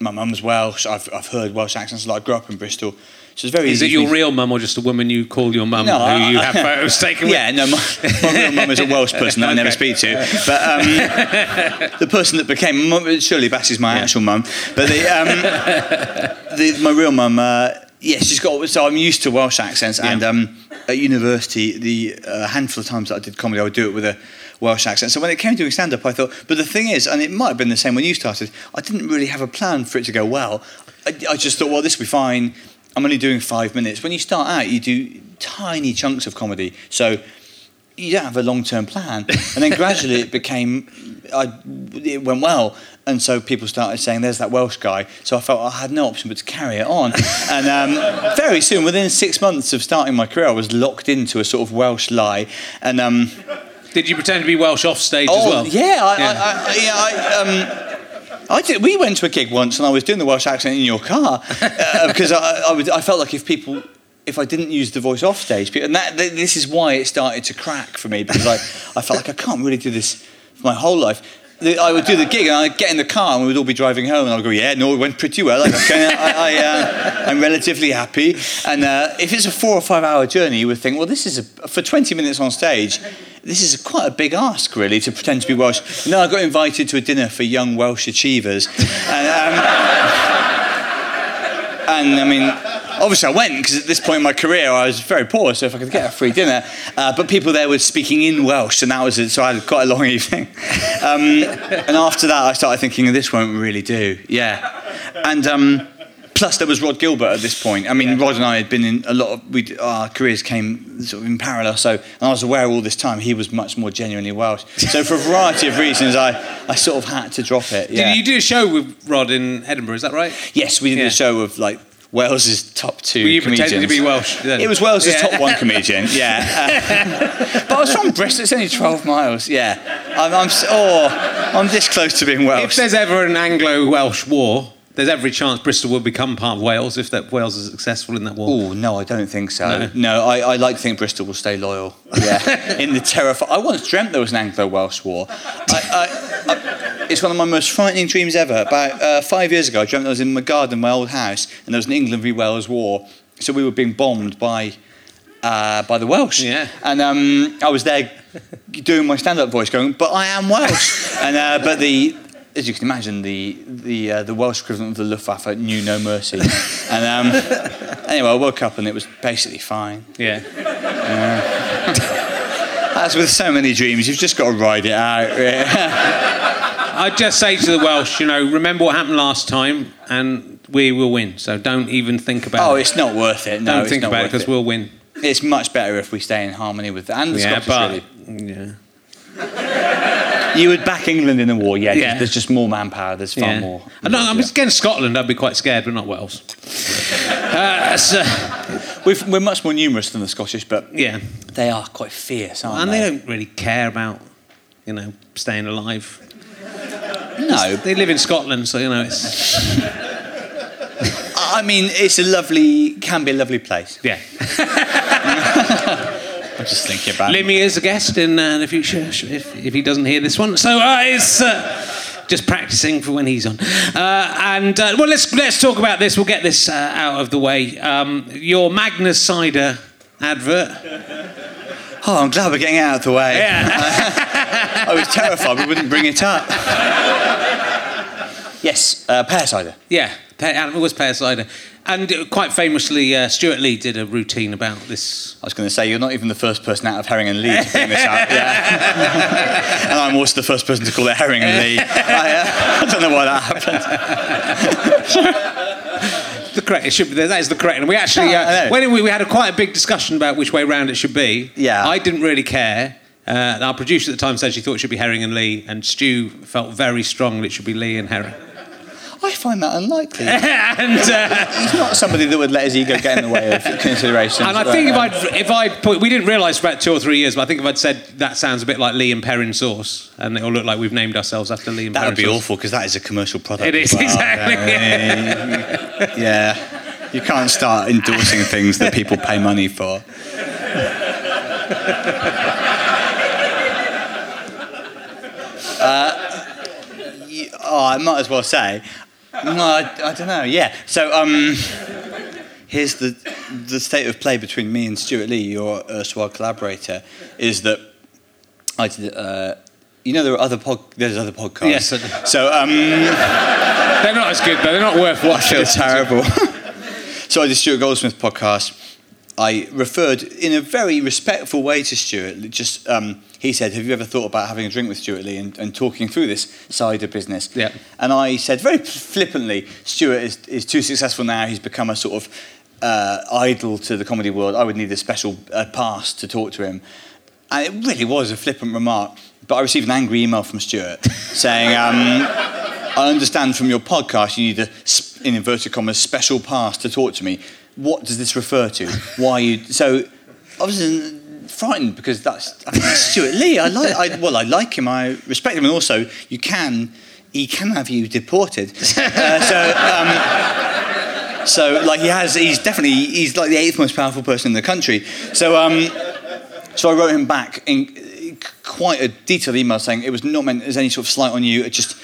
my mum's Welsh. I've, I've heard Welsh accents. Like I grew up in Bristol, so it's very Is it your real mum or just a woman you call your mum No, who I- you have photos taken with? Yeah, no, my, my real mum is a Welsh person that I never speak to. But um, the person that became mum, Shirley Bass is my actual mum. But the, um, the, my real mum, uh, yeah, she's got. So I'm used to Welsh accents, and um, at university, the uh, handful of times that I did comedy, I would do it with a Welsh accent. So when it came to doing stand up, I thought, but the thing is, and it might have been the same when you started, I didn't really have a plan for it to go well. I, I just thought, well, this will be fine. I'm only doing five minutes. When you start out, you do tiny chunks of comedy. So you don't have a long term plan. And then gradually it became, I, it went well. And so people started saying, there's that Welsh guy. So I felt I had no option but to carry it on. And um, very soon, within six months of starting my career, I was locked into a sort of Welsh lie. And um, Did you pretend to be Welsh off stage oh, as well? yeah, I, Yeah. I, I, yeah, I, um, I did, we went to a gig once and I was doing the Welsh accent in your car uh, because I, I, would, I felt like if people, if I didn't use the voice off stage, and that, this is why it started to crack for me because I, I felt like I can't really do this for my whole life. The- I would do the gig and I'd get in the car and we would all be driving home and I'd go, yeah, no, it went pretty well. Like, okay, I, I, uh, relatively happy. And uh, if it's a four or five hour journey, you would think, well, this is a, for 20 minutes on stage, this is quite a big ask, really, to pretend to be Welsh. Then I got invited to a dinner for young Welsh achievers. And, um, and I mean, obviously I went because at this point in my career I was very poor, so if I could get a free dinner, uh, but people there were speaking in Welsh, and that was it. So I had quite a long evening. Um, and after that, I started thinking, this won't really do. Yeah, and. Um, Plus, there was Rhod Gilbert at this point. I mean, Rhod and I had been in a lot of we our careers came sort of in parallel. So, and I was aware all this time he was much more genuinely Welsh. So, for a variety of reasons, I, I sort of had to drop it. Yeah. Did you do a show with Rhod in Edinburgh? Is that right? yes, we did Yeah. a show of like Wales's top two Were you comedians. pretending to be Welsh? Then? It was Wales's Yeah. top one comedian, yeah. Uh, but I was from Bristol. It's only twelve miles. Yeah, I'm. I'm oh, I'm this close to being Welsh. If there's ever an Anglo-Welsh war, there's every chance Bristol will become part of Wales if that Wales is successful in that war. Oh no, I don't think so. No? No, I, I like to think Bristol will stay loyal. Yeah, in the terrify. I once dreamt there was an Anglo-Welsh war. I, I, I, it's one of my most frightening dreams ever. About uh, five years ago, I dreamt I was in my garden, my old house, and there was an England v Wales war. So we were being bombed by. Uh, by the Welsh, Yeah. and um, I was there doing my stand-up voice, going, "But I am Welsh." and uh, but the, as you can imagine, the the uh, the Welsh equivalent of the Luftwaffe knew no mercy. and um, anyway, I woke up and it was basically fine. Yeah. As with so many dreams, you've just got to ride it out. I'd just say to the Welsh, you know, remember what happened last time, and we will win. So don't even think about oh, it. it's not worth it. No, don't think about it because we'll win. It's much better if we stay in harmony with that. And the yeah, Scottish, but really. yeah, You would back England in the war, yeah. Yeah. There's just more manpower. There's far yeah. more. I'm, not, I'm Yeah. against Scotland. I'd be quite scared, but not Wales. uh, so, We've, we're much more numerous than the Scottish, but yeah, they are quite fierce, aren't and they? And they don't really care about, you know, staying alive. No, They live in Scotland, so you know it's I mean it's a lovely, can be a lovely place. yeah. I'm just thinking about. it. Limmy is a guest in uh, the future if, if he doesn't hear this one. So uh, it's uh, just practicing for when he's on. Uh, and uh, well, let's let's talk about this. We'll get this uh, out of the way. Um, your Magners cider advert. Oh, I'm glad we're getting out of the way. Yeah. I was terrified we wouldn't bring it up. yes, uh, pear cider. yeah. Pe- It was pear cider. And uh, quite famously, uh, Stewart Lee did a routine about this. I was going to say, you're not even the first person out of Herring and Lee to bring this up. Yeah. and I'm also the first person to call it Herring and Lee. I, uh, I don't know why that happened. The correct, it should be, that is the correct. And we actually, uh, when we, we had a quite a big discussion about which way round it should be. Yeah. I didn't really care. Uh, our producer at the time said she thought it should be Herring and Lee, and Stu felt very strongly it should be Lee and Herring. I find that unlikely. and uh, He's not somebody that would let his ego get in the way of considerations. and I think if uh, I'd if I'd put, we didn't realise for about two or three years, but I think if I'd said that sounds a bit like Lee and Perrin sauce, and it'll look like we've named ourselves after Lee and That Perrin would be sauce. awful because that is a commercial product. It is, well. exactly. Yeah. yeah. You can't start endorsing things that people pay money for. Uh, y- oh, I might as well say. No, I, I don't know. Yeah. So, um, here's the the state of play between me and Stewart Lee, your erstwhile collaborator, is that I did. Uh, you know, there are other pod. There's other podcasts. Yes, I do. So, um, They're not as good though. They're not worth watching. feel terrible. so I did Stuart Goldsmith podcast. I referred in a very respectful way to Stewart. Just um, he said, "Have you ever thought about having a drink with Stewart Lee and, and talking through this side of business?" Yeah. And I said very flippantly, "Stewart is, is too successful now. He's become a sort of uh, idol to the comedy world. I would need a special uh, pass to talk to him." And it really was a flippant remark. But I received an angry email from Stewart saying, um, I understand from your podcast you need a, in inverted commas, special pass to talk to me. What does this refer to? Why are you... So uh, frightened because that's, Stewart Lee. I like, I, well, I like him. I respect him. And also, you can, he can have you deported. Uh, so, um, so like he has, he's definitely, he's like the eighth most powerful person in the country. So, um, so I wrote him back in quite a detailed email saying it was not meant as any sort of slight on you. It just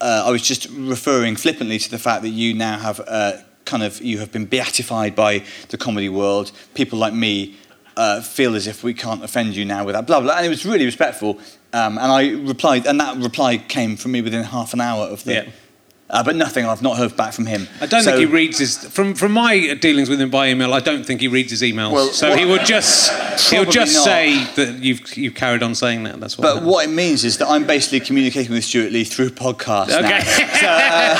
uh, I was just referring flippantly to the fact that you now have uh, kind of you have been beatified by the comedy world. People like me uh, feel as if we can't offend you now with that blah blah. And it was really respectful. Um, and I replied, and that reply came from me within half an hour of the. Yeah. Uh, but nothing. I've not heard back from him. I don't So- think he reads his from from my dealings with him by email. I don't think he reads his emails. Well, so he would just he'll just not. say that you've you've carried on saying that. That's what. But what it means is that I'm basically communicating with Stewart Lee through podcasts now. Okay. So, uh,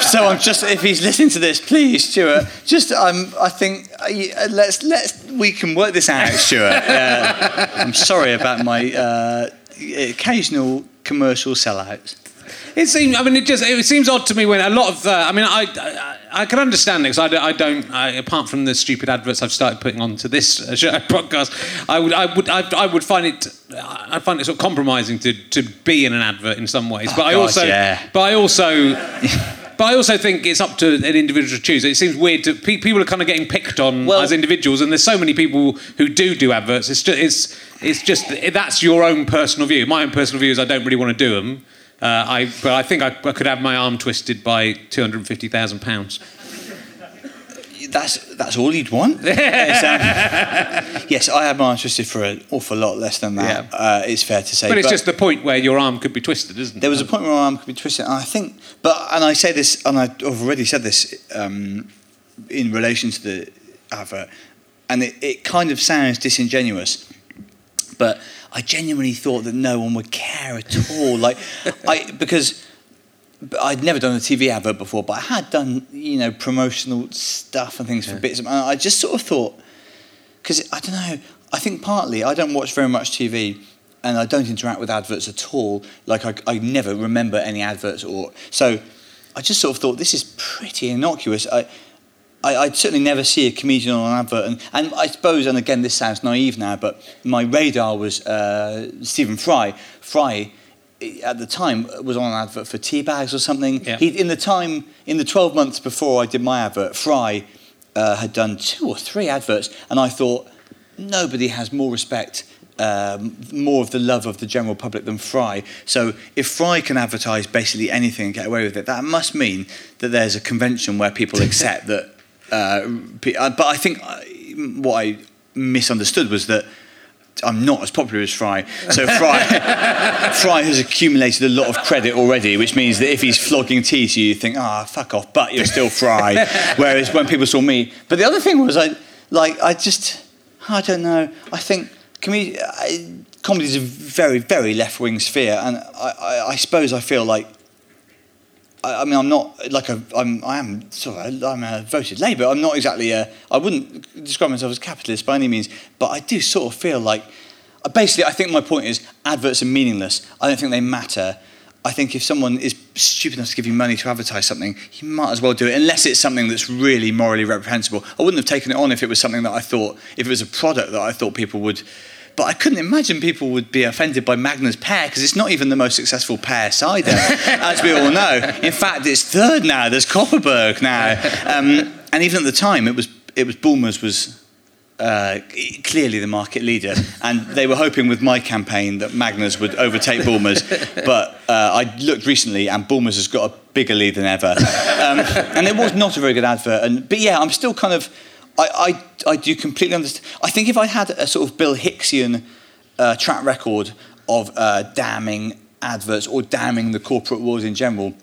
so I'm just if he's listening to this, please, Stewart. Just um, I think uh, let's let's we can work this out, Stewart. Uh, I'm sorry about my uh, occasional commercial sellouts. It seems. I mean, it just it seems odd to me when a lot of. Uh, I mean, I I, I can understand it because I, don't- I don't. I, apart from the stupid adverts I've started putting onto this uh, show, podcast, I would I would I, I would find it. I find it sort of compromising to to be in an advert in some ways. but I God, also. yeah. But I also. But I also think it's up to an individual to choose. It seems weird to pe- people are kind of getting picked on Well- as individuals, and there's so many people who do do adverts. It's just it's it's just that's your own personal view. My own personal view is I don't really want to do them. Uh, I but I think I, I could have my arm twisted by two hundred and fifty thousand pounds. That's that's all you'd want. It's, um, yes, I had mine twisted for an awful lot less than that. Yeah. Uh, it's fair to say. But it's just the point where your arm could be twisted, isn't it? There was a point where my arm could be twisted, I think, but and I say this, and I've already said this um, in relation to the advert, and it, it kind of sounds disingenuous, but I genuinely thought that no one would care at all, like I because. I'd never done a TV advert before, but I had done, you know, promotional stuff and things for bits. And I just sort of thought, because I don't know, I think partly I don't watch very much TV and I don't interact with adverts at all. Like I, I never remember any adverts or so. I just sort of thought this is pretty innocuous. I, I, I'd certainly never see a comedian on an advert, and, and I suppose, and again, this sounds naive now, but my radar was uh, Stephen Fry. Fry, eh, at the time, was on an advert for tea bags or something. Yeah. He, in the time, in the 12 months before I did my advert, Fry uh, had done two or three adverts, and I thought, nobody has more respect, um, more of the love of the general public than Fry. So if Fry can advertise basically anything and get away with it, that must mean that there's a convention where people accept that. Uh, uh, but I think I, what I misunderstood was that. I'm not as popular as Fry, so Fry, Fry has accumulated a lot of credit already, which means that if he's flogging tea to you, you think, ah, fuck off, but you're still Fry. Whereas when people saw me, but the other thing was, I like, I just, I don't know. I think comedy, comedy is a very, very left wing sphere, and I, I, I suppose I feel like. I, I mean, I'm not like a. I'm. I am sort of. A, I'm a voted Labour. I'm not exactly a. I wouldn't describe myself as capitalist by any means, but I do sort of feel like. Uh, basically, I think my point is adverts are meaningless. I don't think they matter. I think if someone is stupid enough to give you money to advertise something, you might as well do it, unless it's something that's really morally reprehensible. I wouldn't have taken it on if it was something that I thought, if it was a product that I thought people would. But I couldn't imagine people would be offended by Magners pear because it's not even the most successful pear cider, as we all know. In fact, it's third now. There's Kopparberg now, um, and even at the time, it was it was Bulmers was uh, clearly the market leader, and they were hoping with my campaign that Magners would overtake Bulmers. But uh, I looked recently, and Bulmers has got a bigger lead than ever. Um, and it was not a very good advert. And but yeah, I'm still kind of. I, I, I do completely understand. I think if I had a sort of Bill Hicksian uh, track record of uh, damning adverts or damning the corporate world in general,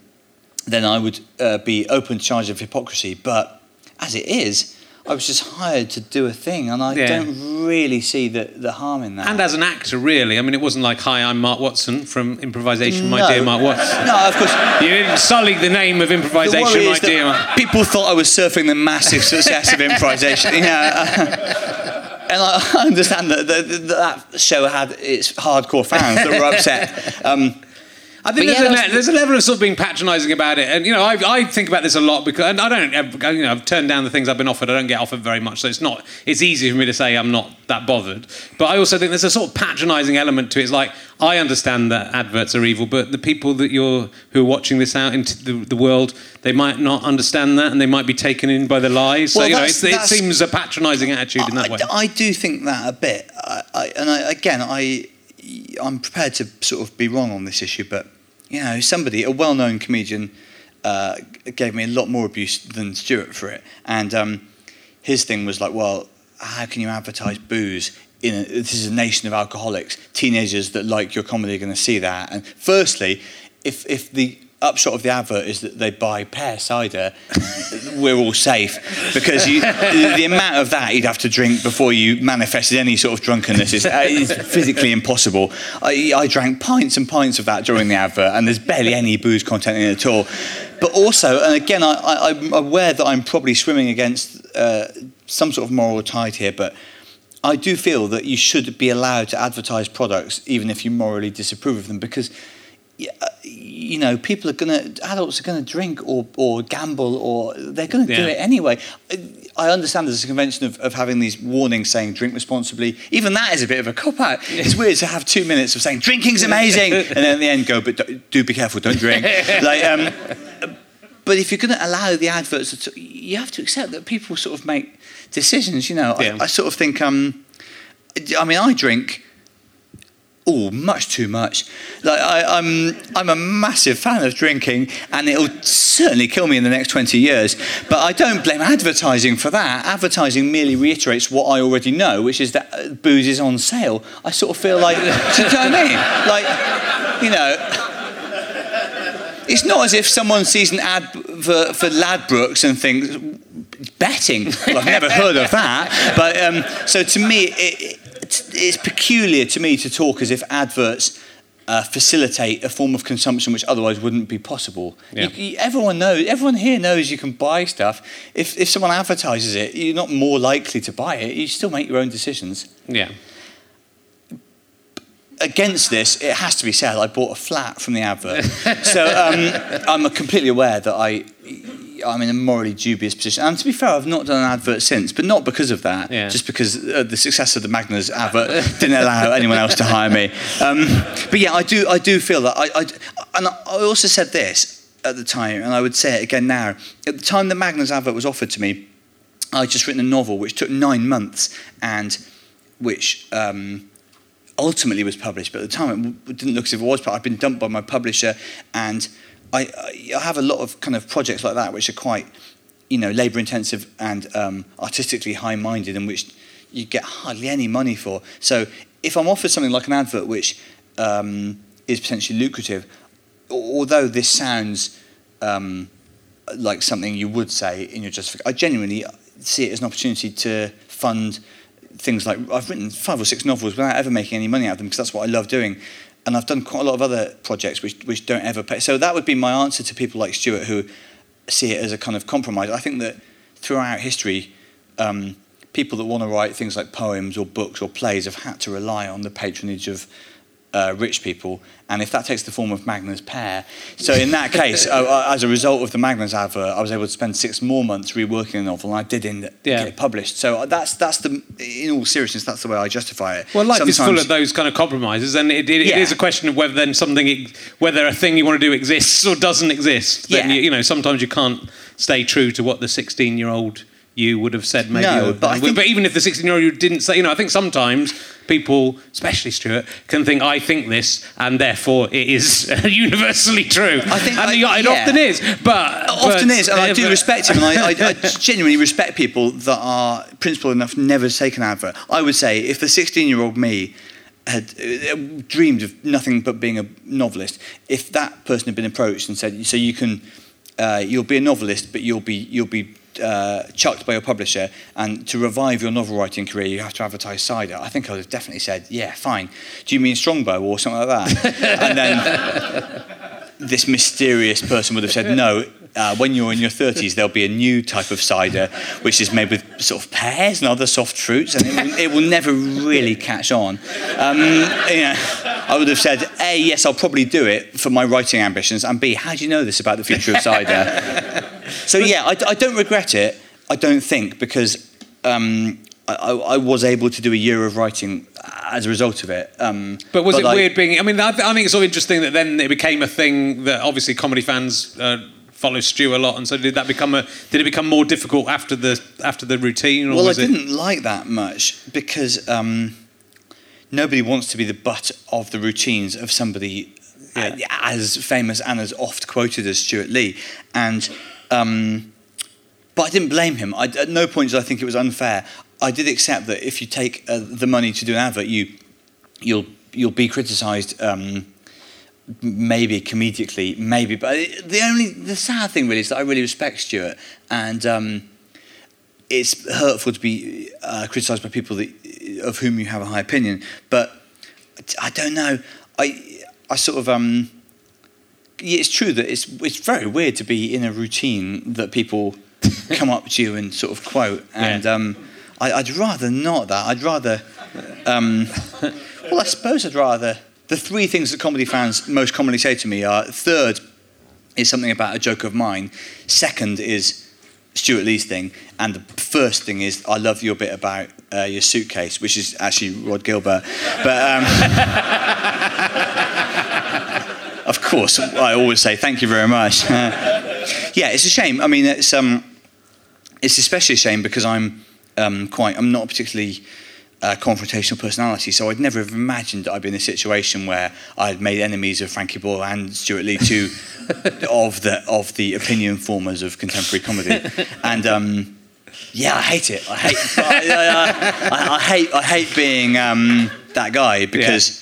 then I would uh, be open to charge of hypocrisy. But as it is, I was just hired to do a thing, and I Yeah. don't really see the, the harm in that. And as an actor, really, I mean, it wasn't like, "Hi, I'm Mark Watson from Improvisation, my dear Mark Watson." no, of course. You didn't sully the name of Improvisation, my dear. Mark. people thought I was surfing the massive success of improvisation. Yeah. And I understand that, that that show had its hardcore fans that were upset. Um, I think there's, yeah, a, there's a level of sort of being patronising about it, and you know, I, I think about this a lot because and I don't, ever- you know, I've turned down the things I've been offered. I don't get offered very much, so it's not. It's easy for me to say I'm not that bothered. But I also think there's a sort of patronising element to it. It's like I understand that adverts are evil, but the people that you're who are watching this out into the, the world, they might not understand that, and they might be taken in by the lies. So you know, it's, it seems a patronising attitude in that I, way. I do think that a bit, I, I, and I, again, I, I'm prepared to sort of be wrong on this issue, but you know, somebody, a well-known comedian, uh, gave me a lot more abuse than Stewart for it, and um, his thing was like, well, how can you advertise booze? In a, this is a nation of alcoholics. Teenagers that like your comedy are going to see that. And firstly, if if the upshot of the advert is that they buy pear cider, we're all safe because you, the, amount of that you'd have to drink before you manifested any sort of drunkenness is, uh, is physically impossible. I, I drank pints and pints of that during the advert, and there's barely any booze content in it at all. But also, and again, I, I'm aware that I'm probably swimming against uh, some sort of moral tide here, but I do feel that you should be allowed to advertise products even if you morally disapprove of them because you know people are going to adults are going to drink or, or gamble or they're going to do it anyway I understand there's a convention of, of having these warnings saying drink responsibly even that is a bit of a cop out it's weird to have two minutes of saying drinking's amazing and then at the end go but do, do be careful don't drink like um, but if you're going to allow the adverts, to, you have to accept that people sort of make decisions. You know, Yeah. I, I sort of think. Um, I mean, I drink. Oh, much too much. Like I, I'm, I'm a massive fan of drinking, and it'll certainly kill me in the next 20 years. But I don't blame advertising for that. Advertising merely reiterates what I already know, which is that uh, booze is on sale. I sort of feel like, do you know what I mean? Like, you know, it's not as if someone sees an ad for, for Ladbrokes and thinks, betting. Well, I've never heard of that. But um, so to me, it, it's peculiar to me to talk as if adverts uh, facilitate a form of consumption which otherwise wouldn't be possible. Yeah. You- you- everyone knows, everyone here knows you can buy stuff. If, if someone advertises it, you're not more likely to buy it. You still make your own decisions Yeah. against this, it has to be said, I bought a flat from the advert. so um, I'm completely aware that I, I'm in a morally dubious position. And to be fair, I've not done an advert since, but not because of that. Yeah. Just because uh, the success of the Magners advert didn't allow anyone else to hire me. Um, but yeah, I do, I do feel that. I, I, and I also said this at the time, and I would say it again now. At the time the Magners advert was offered to me, I'd just written a novel which took nine months and which. Um, ultimately was published, but at the time it didn't look as if it was. But I'd been dumped by my publisher, and I, I have a lot of kind of projects like that which are quite, you know, labour intensive and um, artistically high minded, and which you get hardly any money for. So if I'm offered something like an advert which um, is potentially lucrative, although this sounds um, like something you would say in your justification, I genuinely see it as an opportunity to fund things like I've written five or six novels without ever making any money out of them because that's what I love doing. And I've done quite a lot of other projects which, which don't ever pay. So that would be my answer to people like Stewart who see it as a kind of compromise. I think that throughout history, um, people that want to write things like poems or books or plays have had to rely on the patronage of uh, rich people, and if that takes the form of Magners Pear, so in that case, uh, uh, as a result of the Magners advert, I was able to spend six more months reworking the novel, and I did in Yeah. get it published. So uh, that's that's the, in all seriousness, that's the way I justify it. Well, life is full of those kind of compromises, and it, it, it Yeah. is a question of whether then something, whether a thing you want to do exists or doesn't exist. Then Yeah. you, you know, sometimes you can't stay true to what the 16-year-old you would have said, maybe. No, or- but think- but even if the 16-year-old didn't say, you know, I think sometimes people, especially Stewart, can think, "I think this," and therefore it is universally true. I think and I- it yeah. often is, but often but- is, and I do but- respect him, and I, I, I genuinely respect people that are principled enough never to take an advert. I would say if the 16-year-old me had uh, dreamed of nothing but being a novelist, if that person had been approached and said, "So you can, uh, you'll be a novelist, but you'll be you'll be." Uh, chucked by your publisher, and to revive your novel writing career, you have to advertise cider. I think I would have definitely said, "Yeah, fine." Do you mean Strongbow or something like that? and then this mysterious person would have said, no, uh, when you're in your 30s, there'll be a new type of cider which is made with sort of pears and other soft fruits, and it will, it will never really catch on. Um, you know, I would have said, A, yes, I'll probably do it for my writing ambitions, and B, how do you know this about the future of cider? So, yeah, I, I don't regret it, I don't think, because um, I, I was able to do a year of writing as a result of it. Um, But was it I- weird being? I mean, I, I think it's of interesting that then it became a thing that obviously comedy fans uh, follow Stu a lot, and so did that become a? Did it become more difficult after the after the routine? Or Well, I was it? didn't like that much because um, nobody wants to be the butt of the routines of somebody uh, as famous and as oft quoted as Stewart Lee. And um, but I didn't blame him. I, at no point did I think it was unfair. I did accept that if you take uh, the money to do an advert, you you'll you'll be criticised. Um, maybe comedically, maybe. But the only the sad thing really is that I really respect Stewart, and um, it's hurtful to be uh, criticised by people that, of whom you have a high opinion. But I don't know. I I sort of um. It's true that it's it's very weird to be in a routine that people come up to you and sort of quote, and Yeah. um, I, I'd rather not that. I'd rather, um, well, I suppose I'd rather. The three things that comedy fans most commonly say to me are: third is something about a joke of mine. Second is Stewart Lee's thing, and the first thing is I love your bit about uh, your suitcase, which is actually Rhod Gilbert. But um, course, I always say thank you very much. yeah, it's a shame. I mean, it's um, it's especially a shame because I'm um, quite I'm not a particularly uh, confrontational personality, so I'd never have imagined that I'd be in a situation where I'd made enemies of Frankie Boyle and Stewart Lee, two of the of the opinion formers of contemporary comedy, and. Um, yeah, I hate it. I hate. I, I, I, I hate. I hate being um, that guy because,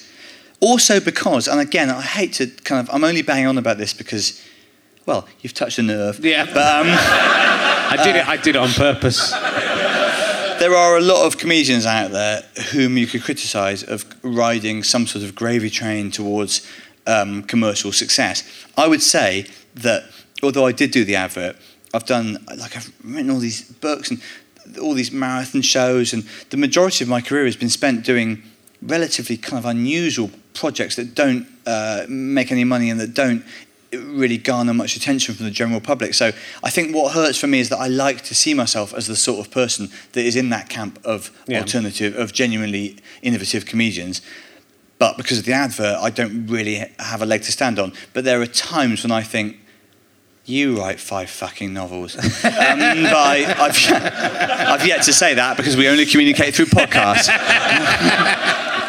also because, and again, I hate to kind of. I'm only banging on about this because, well, you've touched a nerve. Yeah. But um, I did it. I did it on purpose. there are a lot of comedians out there whom you could criticise of riding some sort of gravy train towards um, commercial success. I would say that although I did do the advert, I've done like I've written all these books and all these marathon shows, and the majority of my career has been spent doing relatively kind of unusual projects that don't uh, make any money and that don't really garner much attention from the general public. So I think what hurts for me is that I like to see myself as the sort of person that is in that camp of Yeah. alternative, of genuinely innovative comedians. But because of the advert, I don't really have a leg to stand on. But there are times when I think, you write five fucking novels. um, I've, I've yet to say that because we only communicate through podcasts.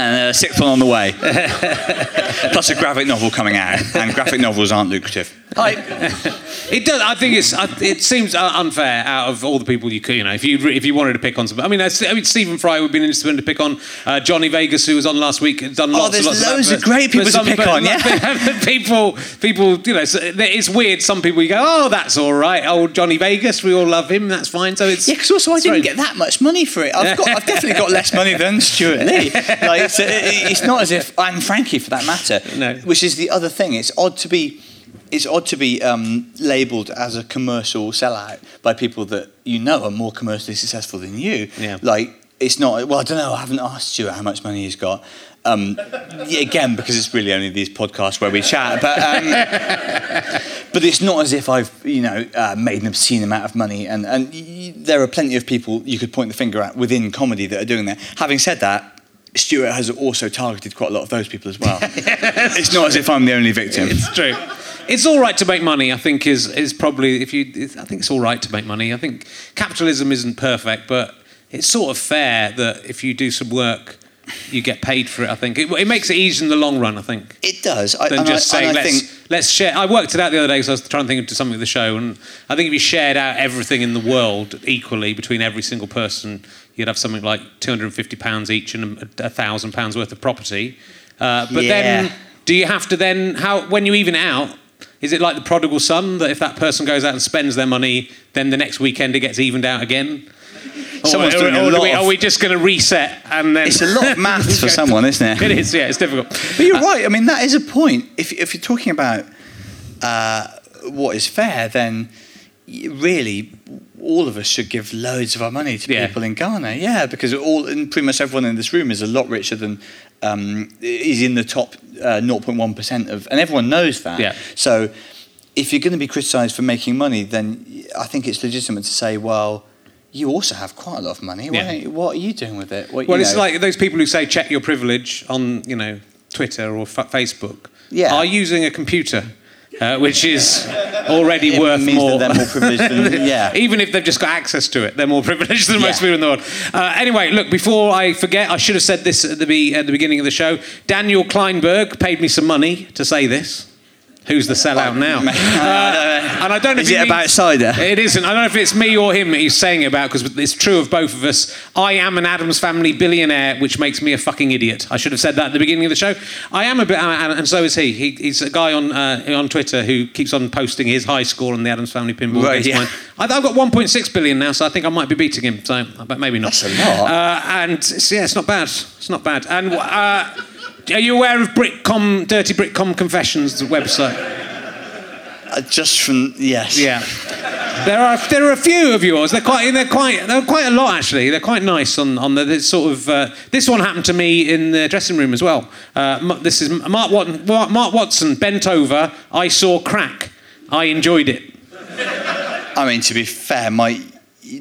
and a sixth one on the way. Plus a graphic novel coming out, and graphic novels aren't lucrative. Hi. It does. I think it's. I- It seems uh, unfair out of all the people you could. You know, if you if you wanted to pick on some. I mean, I I mean, Stephen Fry would be interesting to pick on. Uh, Johnny Vegas, who was on last week, done lots Oh, there's and lots loads of adverts. great people to pick but- on, but people, people, you know, so it's weird. Some people you go, oh, that's all right. Oh, Johnny Vegas, we all love him. That's fine. So it's Yeah, because also I didn't very- get that much money for it. I've, got, I've definitely got less money than Stewart Lee. Like, it's, it's not as if I'm Frankie for that matter. No. Which is the other thing. It's odd to be. It's odd to be um, labelled as a commercial sellout by people that you know are more commercially successful than you. Yeah. Like it's not. Well, I don't know. I haven't asked Stewart how much money he's got. Um, again, because it's really only these podcasts where we chat. But um, but it's not as if I've you know uh, made an obscene amount of money, and and y- there are plenty of people you could point the finger at within comedy that are doing that. Having said that. Stewart has also targeted quite a lot of those people as well. it's not as if I'm the only victim. It's true. It's all right to make money. I think is is probably if you. I think it's all right to make money. I think capitalism isn't perfect, but it's sort of fair that if you do some work, you get paid for it. I think it, it makes it easier in the long run. I think It does. I, than just I, saying let's think let's share. I worked it out the other day because I was trying to think of something with the show, and I think if you shared out everything in the world equally between every single person, you'd have something like two hundred and fifty pounds each and a, a thousand pounds worth of property. Uh, but then, do you have to then how when you even it out? Is it like the prodigal son that if that person goes out and spends their money, then the next weekend it gets evened out again? Someone's or, doing a or do lot we, are we just going to reset and then? it's a lot of maths for someone, isn't it? It is, yeah, it's difficult. But you're right. I mean, that is a point. If, if you're talking about uh, what is fair, then really all of us should give loads of our money to Yeah. people in Ghana. Yeah, because all and pretty much everyone in this room is a lot richer than um, is in the top uh, 0.1 percent of, and everyone knows that. Yeah. So if you're going to be criticised for making money, then I think it's legitimate to say, well. You also have quite a lot of money. Why Yeah. you- what are you doing with it? What, Well, you it's know- like those people who say check your privilege on, you know, Twitter or fa- Facebook. Yeah. Are using a computer, uh, which is already It worth means that more. they're more privileged than- yeah. Even if they've just got access to it, they're more privileged than most people in the world. Uh, anyway, look, before I forget, I should have said this at the, be- at the beginning of the show. Daniel Kleinberg paid me some money to say this. Who's the sellout now? I and I don't know Is if he it about cider? It isn't. I don't know if it's me or him that he's saying it about because it's true of both of us. I am an Addams Family billionaire, which makes me a fucking idiot. I should have said that at the beginning of the show. I am a bit, and so is he. he he's a guy on uh, on Twitter who keeps on posting his high score on the Addams Family pinball Right, yeah. I've got 1.6 billion now, so I think I might be beating him. So, but maybe not. That's a lot. Uh, and it's, yeah, it's not bad. It's not bad. And uh, are you aware of Britcom, Dirty Britcom Confessions website? Uh, just from yes. Yeah. There are there are a few of yours. They're quite they're quite they're quite a lot actually. They're quite nice on on the this sort of. Uh, this one happened to me in the dressing room as well. Uh, this is Mark Watson. Mark Watson bent over. I saw crack. I enjoyed it. I mean, to be fair, my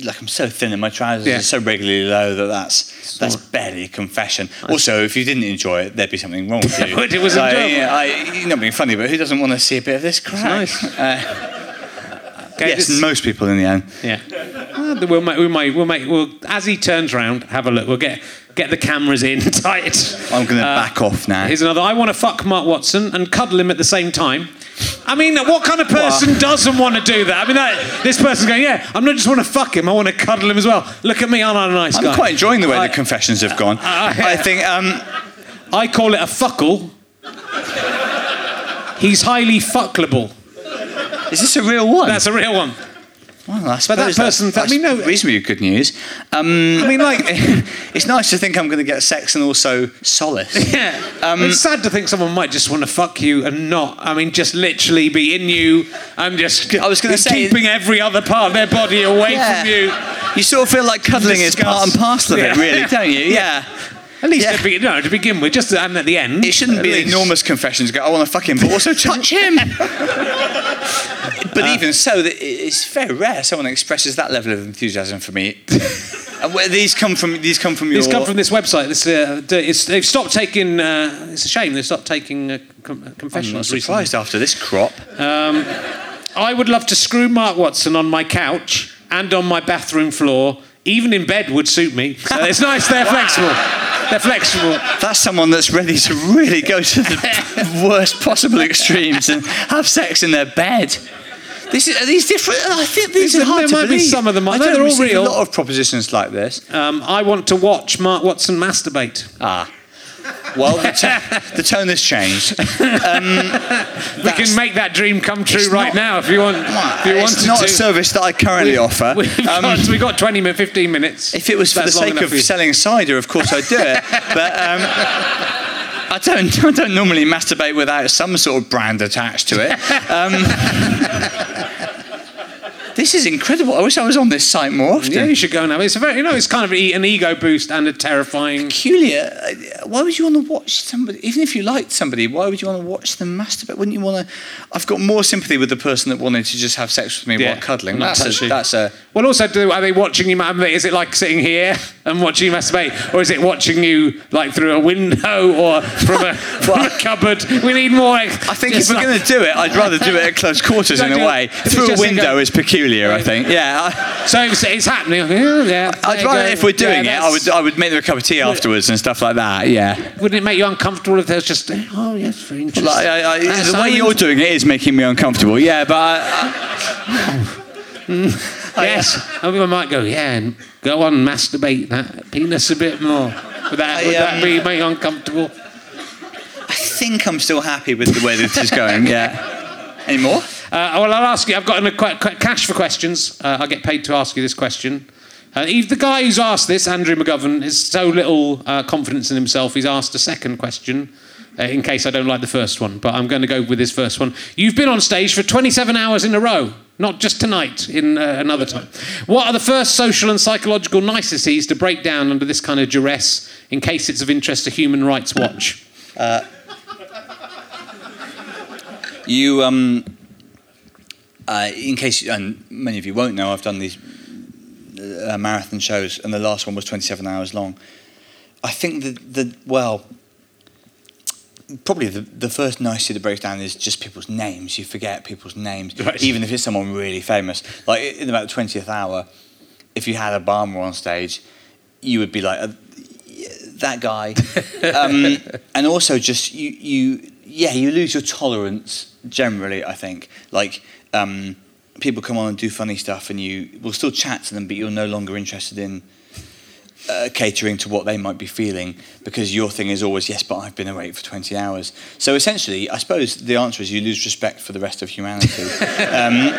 like I'm so thin and my trousers Yeah. are so regularly low that that's that's barely a confession. Also, if you didn't enjoy it, there'd be something wrong with you. but It was Like, enjoyable. yeah, I, you're not being funny, but who doesn't want to see a bit of this crack? nice. Uh, Okay, yes, most people in the end. Yeah. Uh, we'll make, we might, we'll make, we'll, as he turns round, have a look. We'll get, get the cameras in tight. I'm going to Uh, back off now. Here's another. I want to fuck Mark Watson and cuddle him at the same time. I mean, what kind of person doesn't want to do that? I mean, that, this person's going, yeah, I'm not just want to fuck him, I want to cuddle him as well. Look at me, aren't a nice guy. I'm quite enjoying the way I, the confessions have gone. uh, I think um, I call it a fuckle. He's highly fuckable. is this a real one? That's a real one. Well, I that person- that's, I mean, no- reasonably good news. Um, I mean, like, it's nice to think I'm going to get sex and also solace. yeah. Um, it's sad to think someone might just want to fuck you and not. I mean, just literally be in you and just I was gonna say- keeping every other part of their body away Yeah. from you. You sort of feel like cuddling is part and parcel of it, Yeah. really, don't you? Yeah. At least Yeah. to, be, no, to begin with, just and at the end. It shouldn't be least. enormous confessions. Go, I want to fuck him, but also touch him. But even so, it's very rare someone expresses that level of enthusiasm for me. and where these come from? These come from your. These come from this website. This, uh, it's, they've stopped taking. Uh, it's a shame they've stopped taking uh, com- uh, I'm not confessions recently. surprised after this crop. I would love to screw Mark Watson on my couch and on my bathroom floor. Even in bed would suit me. So it's nice. They're flexible. They're flexible. That's someone that's ready to really go to the worst possible extremes and have sex in their bed. This is, are these different? I think these are hard to might be believe. some of them. I No, don't they're all real. a lot of propositions like this. Um, I want to watch Mark Watson masturbate. Ah. Well, the, to- the tone has changed. We can make that dream come true right not- now if you want. If you it's not to. a service that I currently offer. We've, Um, got, we've got 20 minutes, 15 minutes. if it was for the sake of selling cider, of course I'd do it. but um, I don't. I don't normally masturbate without some sort of brand attached to it. Um, this is incredible. I wish I was on this site more often. Yeah, you should go and have it. It's a very, you know, it's kind of an ego boost and a terrifying. peculiar. Why would you want to watch somebody, even if you liked somebody, why would you want to watch them masturbate? Wouldn't you want to? I've got more sympathy with the person that wanted to just have sex with me Yeah, while cuddling. That's a, that's a. Well, also, do are they watching you? masturbate? Is it like sitting here and watching you masturbate, or is it watching you like through a window or from a, from a cupboard? We need more. I think if we're going to do it, I'd rather do it at close quarters in a way. Through a window go- is peculiar, I think. Yeah. So it's, it's happening. Yeah. I'd rather if we're doing Yeah, it, I would I would make them a cup of tea afterwards and stuff like that. Yeah. Wouldn't it make you uncomfortable if there's just oh yes, very interesting. Like, I, I, the way you're doing it is making me uncomfortable. Yeah, but I, Yes, I mean, I might go, yeah, and go on, masturbate that penis a bit more. Would that, would that um, be make you uncomfortable? I think I'm still happy with the way this is going. Yeah. Any more? Uh, well, I'll ask you. I've got a qu- qu- cash for questions. Uh, I get paid to ask you this question. Uh, the guy who's asked this, Andrew McGovern, has so little uh, confidence in himself, he's asked a second question. Uh, in case I don't like the first one, but I'm going to go with this first one. You've been on stage for 27 hours in a row, not just tonight, in uh, another time. What are the first social and psychological niceties to break down under this kind of duress, in case it's of interest to Human Rights Watch? You, um, uh, in case, and many of you won't know, I've done these uh, marathon shows, and the last one was 27 hours long. I think that the well, probably the, the first nicety to break down is just people's names. You forget people's names, Right. even if it's someone really famous. Like in about the 20th hour, if you had Obama on stage, you would be like, uh, that guy. um, and also, just you, you yeah, you lose your tolerance generally. I think like um, people come on and do funny stuff, and you will still chat to them, but you're no longer interested in. Uh, catering to what they might be feeling because your thing is always yes but I've been awake for 20 hours so essentially I suppose the answer is you lose respect for the rest of humanity um,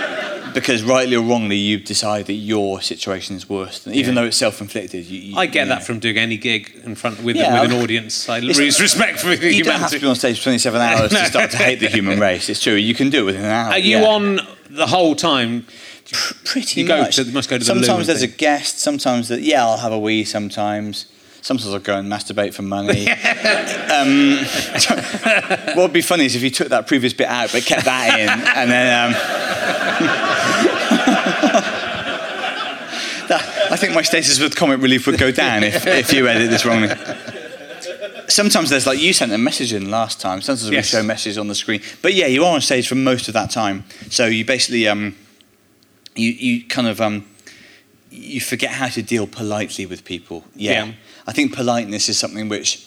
because rightly or wrongly you decide that your situation is worse than, even Yeah. though it's self-inflicted you, you, I get that know. from doing any gig in front with, Yeah, with an audience. I lose respect for the you don't have to be on stage for 27 hours to start to hate the human race it's true you can do it within an hour Are you yeah. on the whole time? Pr- pretty You go much to- must go to the sometimes and there's a guest sometimes that yeah I'll have a wee sometimes Sometimes I'll go and masturbate for money. um, what would be funny is if you took that previous bit out but kept that in, and then um, that, I think my status with comic relief would go down if, if you edit this wrongly. Sometimes there's like you sent a message in last time. Sometimes we Yes. show messages on the screen, but yeah, you are on stage for most of that time. So you basically um, you you kind of um, you forget how to deal politely with people. Yeah, Yeah. I think politeness is something which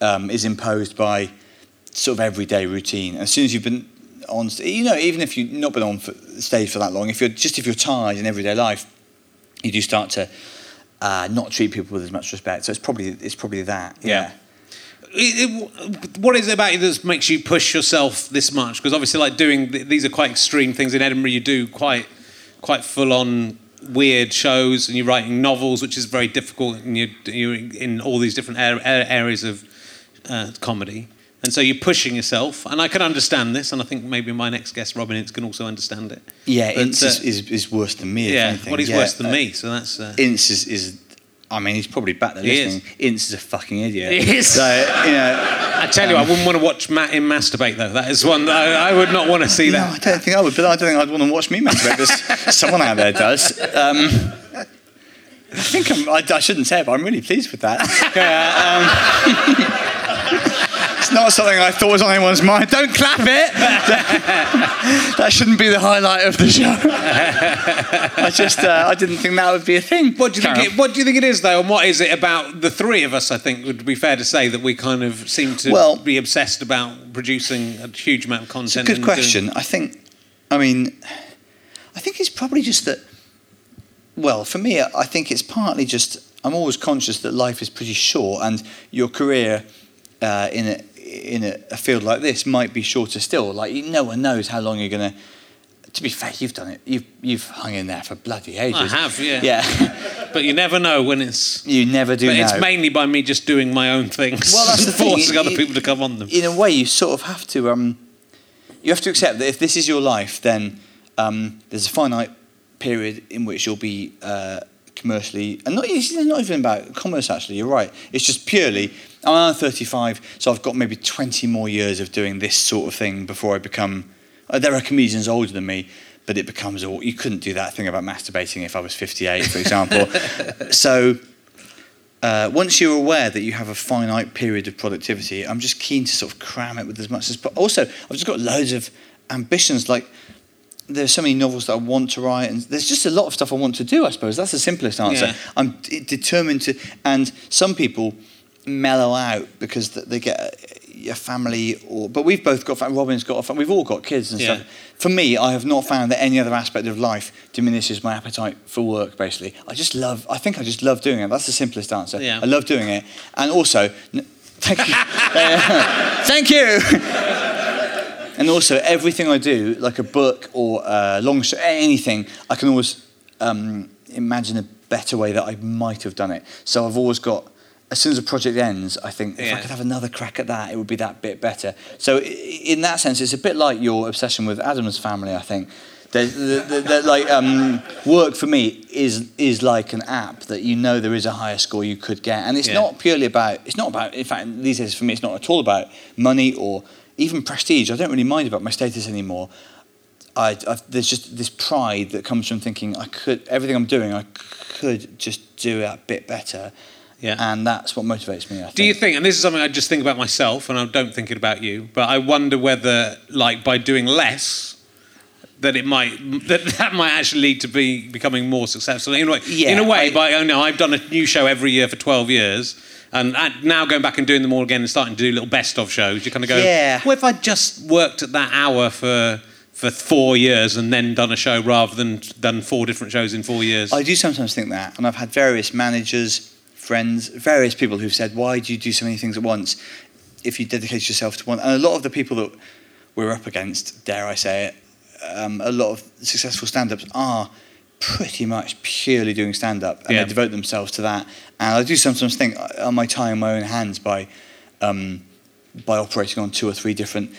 um, is imposed by sort of everyday routine. As soon as you've been on, you know, even if you've not been on for, stage for that long, if you're just if you're tired in everyday life, you do start to uh, not treat people with as much respect. So it's probably it's probably that. Yeah. It- it- what is it about you that makes you push yourself this much? Because obviously, like doing th- these are quite extreme things in Edinburgh. You do quite quite full on weird shows, and you're writing novels, which is very difficult, and you're, you're in all these different ar- ar- areas of uh, comedy. And so you're pushing yourself, and I can understand this, and I think maybe my next guest, Robin Ince, can also understand it. Yeah, But, Ince uh, is, is, worse than me. yeah, well, he's Yeah, worse than uh, me, so that's. Uh, Ince is, is, I mean, he's probably back there He is. Ince is a fucking idiot. He is. So, you know, I tell you, I wouldn't want to watch Matt in masturbate though. That is one that I, I would not want to see no, that. I don't think I would, but I don't think I'd want to watch me masturbate. There's someone out there does. Um, I think I'm, I, I shouldn't say it, but I'm really pleased with that. Yeah, um, not something I thought was on anyone's mind. Don't clap it. that shouldn't be the highlight of the show. I just, uh, I didn't think that would be a thing. What do you Carry think? It, what do you think it is though, and what is it about the three of us? I think would be fair to say that we kind of seem to Well- be obsessed about producing a huge amount of content. It's a good and doing- question. I think, I mean, I think it's probably just that. Well, for me, I think it's partly just I'm always conscious that life is pretty short, and your career uh, in a in a, a field like this might be shorter still. Like no one knows how long you're gonna. To be fair, you've done it. You've you've hung in there for bloody ages. I have, yeah. Yeah, but you never know when it's. you never do But know. it's mainly by me just doing my own things, Well, that's the thing. forcing other You- people to come on them. in a way, you sort of have to. Um, you have to accept that if this is your life, then um, there's a finite period in which you'll be uh, commercially, and not, it's not even about commerce. Actually, you're right. It's just purely. I'm 35, so I've got maybe 20 more years of doing this sort of thing before I become. Uh, there are comedians older than me, but it becomes all. You couldn't do that thing about masturbating if I was 58, for example. so uh, once you're aware that you have a finite period of productivity, I'm just keen to sort of cram it with as much as. But also, I've just got loads of ambitions. Like there's so many novels that I want to write, and there's just a lot of stuff I want to do. I suppose that's the simplest answer. Yeah. I'm determined to. And some people mellow out because they get a, a family, or but we've both got. Robin's got a family. We've all got kids and Yeah. stuff. For me, I have not found that any other aspect of life diminishes my appetite for work. Basically, I just love. I think I just love doing it. That's the simplest answer. Yeah. I love doing it, and also, thank you, Uh, thank you. and also, everything I do, like a book or a long show, anything, I can always um, imagine a better way that I might have done it. So I've always got. As soon as a project ends, I think if I could have another crack at that, it would be that bit better. So, in that sense, it's a bit like your obsession with Addams Family. I think that, that, that, like um, work for me is is like an app that you know there is a higher score you could get, and it's Yeah. not purely about. It's not about. In fact, these days for me, it's not at all about money or even prestige. I don't really mind about my status anymore. I, i there's just this pride that comes from thinking I could everything I'm doing I could just do it a bit better, Yeah. and that's what motivates me. I think. Do you think, and this is something I just think about myself, and I don't think it about you, but I wonder whether, like, by doing less, that it might that that might actually lead to be becoming more successful in a way. Yeah, in a way, I- but you know, I've done a new show every year for twelve years. And and now going back and doing them all again and starting to do little best of shows, you kind of go, Yeah. well, if I just worked at that hour for for four years and then done a show rather than done four different shows in four years. I do sometimes think that, and I've had various managers, friends, various people who've said, "Why do you do so many things at once? If you dedicate yourself to one." And a lot of the people that we're up against, dare I say it, um, a lot of successful stand-ups are pretty much purely doing stand-up, and Yeah. they devote themselves to that. And I do sometimes think, "Am I tying my own hands by um, by operating on two or three different?"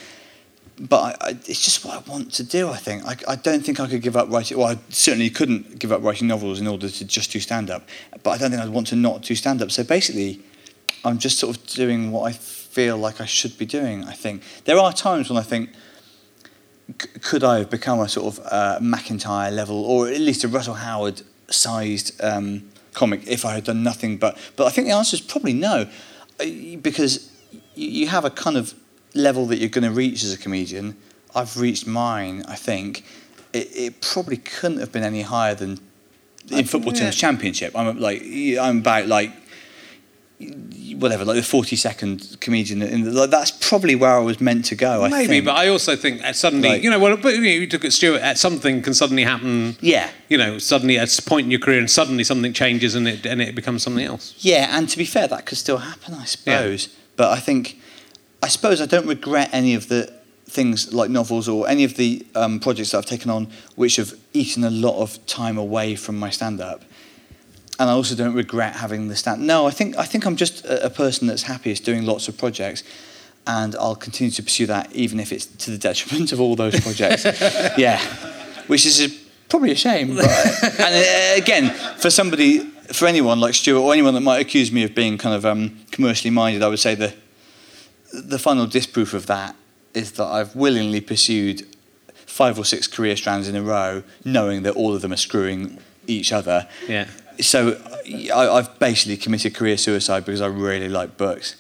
But I, I, it's just what I want to do. I think I, I don't think I could give up writing. Well, I certainly couldn't give up writing novels in order to just do stand up. But I don't think I'd want to not do stand up. So basically, I'm just sort of doing what I feel like I should be doing. I think there are times when I think. Could I have become a sort of uh, McIntyre level, or at least a Russell Howard sized um, comic if I had done nothing but? But I think the answer is probably no, Uh, because you, you have a kind of level that you're going to reach as a comedian. I've reached mine. I think it, it probably couldn't have been any higher than in football yeah. teams championship. I'm like I'm about like whatever, like the 40 second comedian. In the, like, that's probably where I was meant to go. I Maybe, think. but I also think that suddenly, Like- you know, well, but you, know, you took at Stewart, at something can suddenly happen. Yeah. You know, suddenly at a point in your career, and suddenly something changes, and it and it becomes something else. Yeah, and to be fair, that could still happen, I suppose. But I think, I suppose I don't regret any of the things like novels or any of the um, projects that I've taken on which have eaten a lot of time away from my stand up. And I also don't regret having the stand. No, I think I think I'm just a, a person that's happiest doing lots of projects, and I'll continue to pursue that even if it's to the detriment of all those projects. yeah, which is a, probably a shame. But, and uh, again, for somebody, for anyone like Stewart or anyone that might accuse me of being kind of um, commercially minded, I would say the the final disproof of that is that I've willingly pursued five or six career strands in a row, knowing that all of them are screwing each other. Yeah. So I, I've basically committed career suicide because I really like books.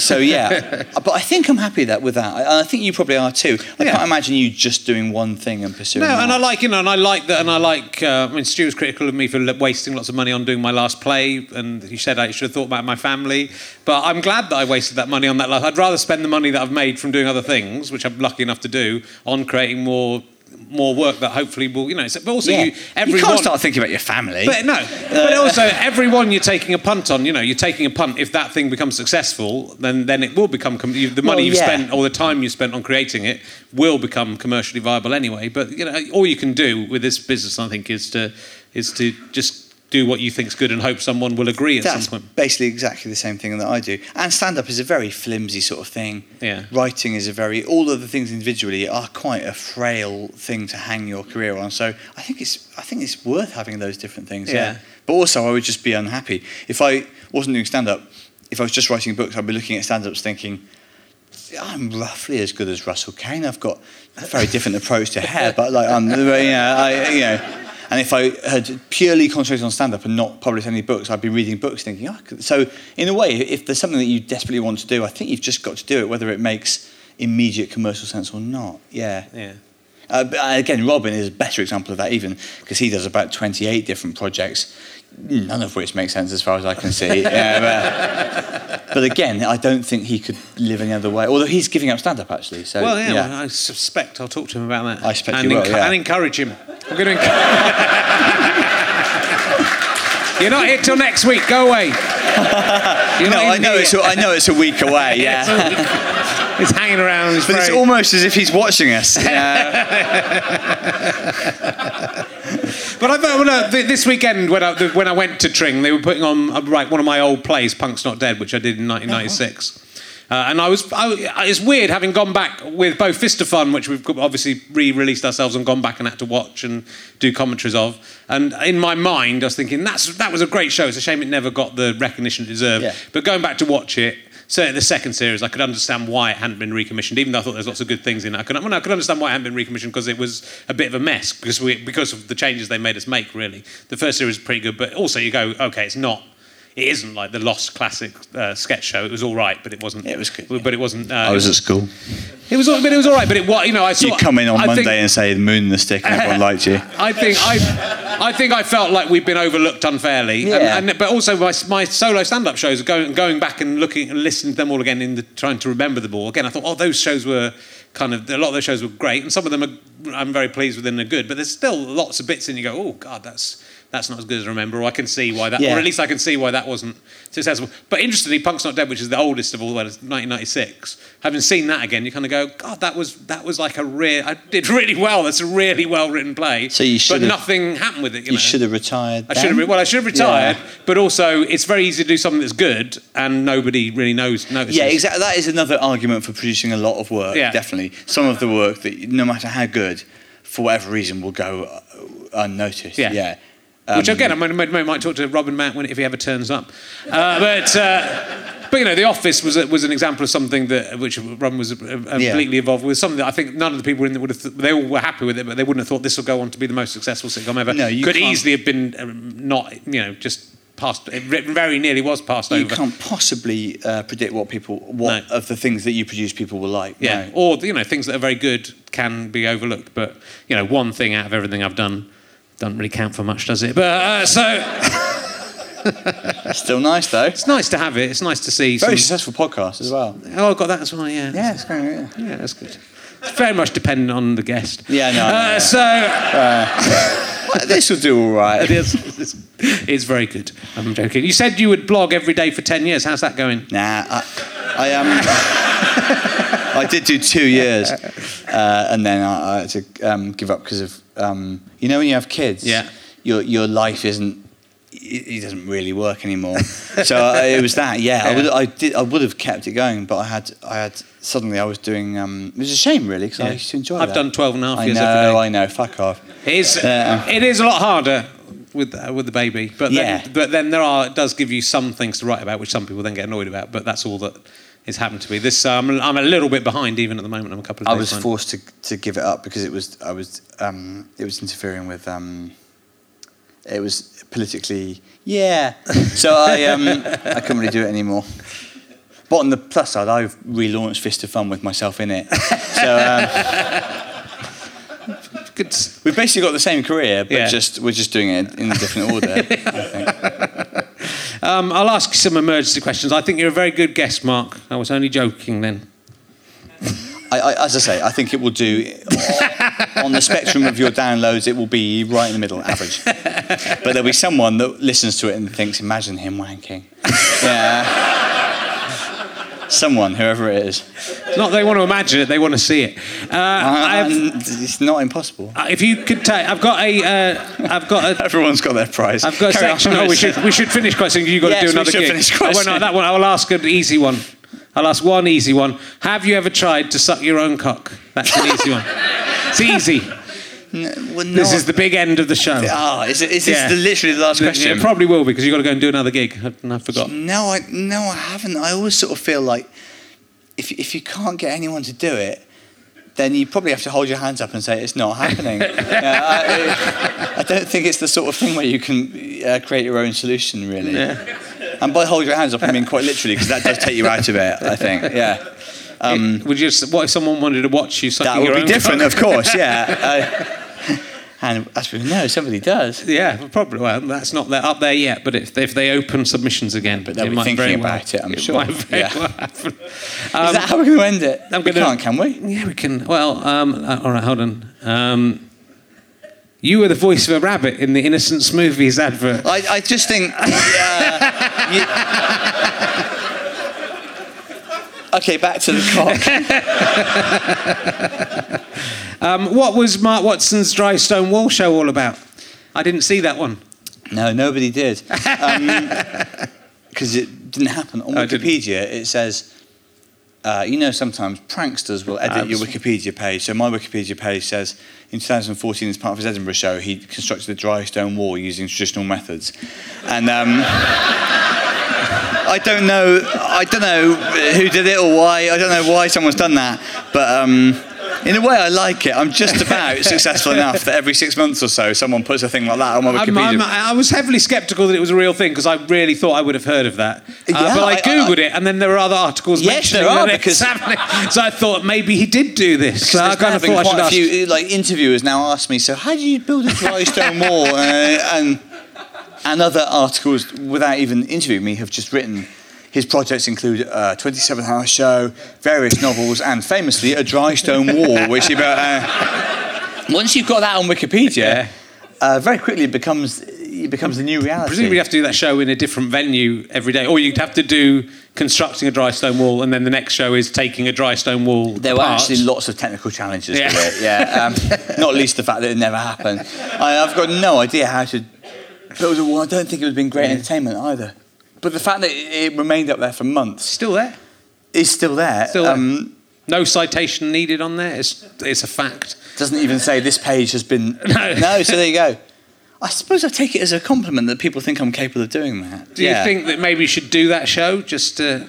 So yeah, but I think I'm happy that with that. I, I think you probably are too. I Yeah. can't imagine you just doing one thing and pursuing. No, that. and I like you know, and I like that, and I like. Uh, I mean, Stu was critical of me for wasting lots of money on doing my last play, and he said I should have thought about my family. But I'm glad that I wasted that money on that. I'd rather spend the money that I've made from doing other things, which I'm lucky enough to do, on creating more more work that hopefully will, you know. so- But also, Yeah. you you can't start thinking about your family. But no, but uh, also everyone you're taking a punt on, you know, you're taking a punt. If that thing becomes successful, then then it will become com- you, the money Well, you've yeah. spent or the time you spent on creating it will become commercially viable anyway. But you know, all you can do with this business, I think, is to is to just do what you think's good and hope someone will agree at That's some point. basically exactly the same thing that I do. And stand up is a very flimsy sort of thing. Yeah. Writing is a very, all of the things individually are quite a frail thing to hang your career on. So I think it's, I think it's worth having those different things. Yeah. Yeah. But also, I would just be unhappy. If I wasn't doing stand up, if I was just writing books, I'd be looking at stand ups thinking, I'm roughly as good as Russell Kane. I've got a very different approach to hair, but like I'm, you know, I, you know. And if I had purely concentrated on stand-up and not published any books, I'd be reading books, thinking, oh, I could-" so in a way, if there's something that you desperately want to do, I think you've just got to do it, whether it makes immediate commercial sense or not. Yeah. Yeah. Uh, uh, again, Robin is a better example of that, even because he does about 28 different projects, none of which make sense as far as I can see. yeah, but, but again, I don't think he could live any other way. Although he's giving up stand-up actually. So Well, yeah, Well, I suspect I'll talk to him about that. I expect and you will, yeah. and encourage him. I'm going to. You're not here till next week. Go away. You're no, I know here. it's a, I know it's a week away. Yeah. It's. He's hanging around. He's But it's almost as if he's watching us. But I well, th- this weekend when I when I went to Tring, they were putting on uh, right one of my old plays, Punk's Not Dead, which I did in 1996. Uh, and I was, I, it's weird having gone back with both Fist of Fun, which we've obviously re-released ourselves and gone back and had to watch and do commentaries of. And in my mind, I was thinking that's that was a great show. It's a shame it never got the recognition it deserved. Yeah. But going back to watch it, certainly the second series, I could understand why it hadn't been recommissioned, even though I thought there's lots of good things in it. I could, well, I could understand why it hadn't been recommissioned because it was a bit of a mess because we, because of the changes they made us make. Really, the first series was pretty good, but also you go, okay, it's not. It isn't like the lost classic uh, sketch show. It was all right, but it wasn't. It was good, But it wasn't. Uh, I was at school. It was, all- but it was all right. But it, what you know, I saw. You come in on I Monday think- and say the moon and the stick, and everyone liked you. I think I, I think I felt like we've been overlooked unfairly. Yeah. And, but also my, my solo stand-up shows, going going back and looking and listening to them all again, in the trying to remember them all again. I thought, oh, those shows were kind of a lot of those shows were great, and some of them are, I'm very pleased with and they're good. But there's still lots of bits, and you go, oh God, that's that's not as good as I remember, or I can see why that, Yeah. or at least I can see why that wasn't successful. But interestingly, Punk's Not Dead, which is the oldest of all, well, it's 1996. Having seen that again, you kind of go, God, that was that was like a real. I did really well. That's a really well written play. So you but should've- nothing happened with it. You, You know? should have retired. I should have. Well, I should have retired, Yeah. but also it's very easy to do something that's good and nobody really knows notices. Yeah, exactly. That is another argument for producing a lot of work. Yeah. Definitely, some of the work that, no matter how good, for whatever reason, will go uh, unnoticed. Yeah. Yeah. Which Um, again, I might, might, might talk to Robin Matt when if he ever turns up. Uh, but uh, but you know, The Office was a, was an example of something that which Robin was uh, completely involved with. Something that I think none of the people in there would have. Th- they all were happy with it, but they wouldn't have thought this will go on to be the most successful sitcom ever. No, you could can't- easily have been um, not. You know, just passed. It very nearly was passed You over. You can't possibly uh, predict what people, what No. of the things that you produce, people will like. Yeah, No. or you know things that are very good can be overlooked. But you know, one thing out of everything I've done doesn't really count for much, does it? But uh, so Still nice though. it's nice to have it. It's nice to see. Very some, successful podcast as well. oh, I got that as well. Yeah, Yeah, it's going. Yeah. yeah, that's good. It's very much dependent on the guest. Yeah, no, Uh. So Well, this will do all right. it is. It's, it's very good. I'm joking. You said you would blog every day for ten years. How's that going? Nah, I, I um, I did do two years, uh, and then I, I had to um, give up because of um, you know when you have kids, Yeah. your your life isn't. It doesn't really work anymore. so uh, it was that. Yeah, I would. I did. I would have kept it going, but I had. I had. Suddenly, I was doing. Um, it was a shame, really, because I Yeah. used to enjoy it. I've that. done 12 and a half I years know. every day. I know. Fuck off. It is. Uh, it is a lot harder with uh, with the baby, but then, Yeah. but then there are it does give you some things to write about, which some people then get annoyed about. But that's all that is happened to me. This um, I'm a little bit behind even at the moment. I'm a couple of I was behind. forced to, to give it up because it was I was um, it was interfering with um, it was politically yeah. So I um, I couldn't really do it anymore. But on the plus side, I've relaunched Fist of Fun with myself in it. So um, Good. we've basically got the same career, but Yeah. just we're just doing it in a different order. Um, I'll ask some emergency questions. I think you're a very good guest, Mark. I was only joking then. I, I, as I say, I think it will do on the spectrum of your downloads. It will be right in the middle, average. But there'll be someone that listens to it and thinks, "Imagine him wanking." Yeah. Someone, whoever it is. Not they want to imagine it; they want to see it. Uh, I've, it's not impossible. uh, if you could take, I've got a, uh, I've got a. Everyone's got their prize. I've got a Carry on. Oh, we should we should finish quite soon. You've got Yes, to do another should gig. finish quite soon. that one. I will ask an easy one. I'll ask one easy one. Have you ever tried to suck your own cock? That's an easy one. It's easy. This is the big end of the show. Ah, is, it, is this Yeah. the, literally the last question? It probably will be because you've got to go and do another gig. I, I forgot. No, I no, I haven't. I always sort of feel like if if you can't get anyone to do it, then you probably have to hold your hands up and say it's not happening. Yeah, I, I don't think it's the sort of thing where you can uh, create your own solution, really. And by hold your hands up, I mean quite literally, because that does take you out of it. I think, yeah. Um, Would you? What if someone wanted to watch you that would be different, of course. Yeah. Uh, and as we know, somebody does. Yeah, probably. Well, that's not there, up there yet. But if, if they open submissions again, But they'll be might thinking very well- about it, I'm it sure. Yeah. well happen. Is Um, that how we're going to end it? I'm we gonna- can't, can we? Yeah, we can. Well, um, uh, all right, hold on. Um, you were the voice of a rabbit in the Innocent smoothies advert. I, I just think. Uh, you- okay, back to the cock. Um, what was Mark Watson's Dry Stone Wall show all about? I didn't see that one. No, nobody did. Because it didn't happen. On. Wikipedia, it says, uh, you know, sometimes pranksters will edit your Wikipedia page. So my Wikipedia page says, in 2014, as part of his Edinburgh show, he constructed a dry stone wall using traditional methods. And um, I don't know, I don't know who did it or why. I don't know why someone's done that. But um, In a way, I like it. I'm just about successful enough that every six months or so, someone puts a thing like that on my I'm, I'm, I was heavily sceptical that it was a real thing because I really thought I would have heard of that. Uh, Yeah, but I, I- googled it, and then there were other articles Yes, mentioning there are, because- happening. So I thought maybe he did do this. So I kind of thought I should quite a ask. few like interviewers now ask me, so how do you build a dry stone wall? Uh, and and other articles without even interviewing me have just written. His projects include a 27-hour show, various novels, and famously a dry stone wall, which he built. Uh, once you've got that on Wikipedia, uh, very quickly it becomes it becomes the new reality. Presumably, you have to do that show in a different venue every day, or you'd have to do constructing a dry stone wall, and then the next show is taking a dry stone wall. There were actually lots of technical challenges Yeah. to it. Yeah, um, not least the fact that it never happened. I, I've got no idea how to build a wall. I don't think it would have been great entertainment either. But the fact that it, it remained up there for months still there. is still there. Still there. Um, No citation needed on there. It's, it's a fact. doesn't even say this page has been. No. so there you go. I suppose I take it as a compliment that people think I'm capable of doing that. Do you think that maybe you should do that show just to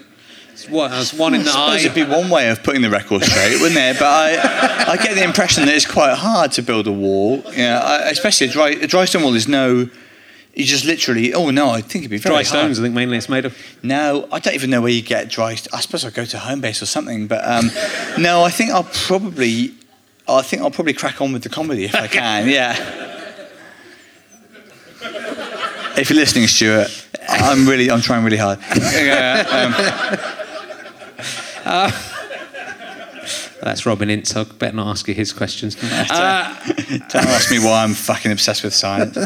what as one in the I suppose eye? it'd be one way of putting the record straight, wouldn't it? But I, I get the impression that it's quite hard to build a wall. Yeah, I, especially a dry, a dry stone wall is no. You just literally. Oh no, I think it'd be very Dry hard. stones, I think mainly it's made of. No, I don't even know where you get dry. st- I suppose I'll go to Homebase or something. But um, no, I think I'll probably. I think I'll probably crack on with the comedy if I can. Yeah. If you're listening, Stewart, I'm really, I'm trying really hard. Yeah, um, That's Robin Ince. I better not ask you his questions. Uh, don't ask me why I'm fucking obsessed with science.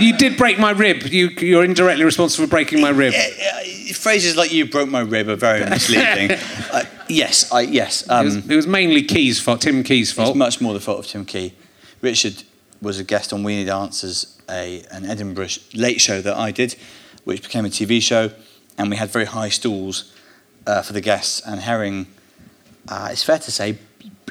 You did break my rib. You, you're indirectly responsible for breaking my rib. Yeah, yeah, phrases like "you broke my rib" are very misleading. uh, yes, I yes. It Um, was, it was mainly Key's fault, Tim Key's it's fault. much more the fault of Tim Key. Richard was a guest on We Need Answers, a an Edinburgh late show that I did, which became a TV show, and we had very high stools uh, for the guests. And Herring, uh, it's fair to say,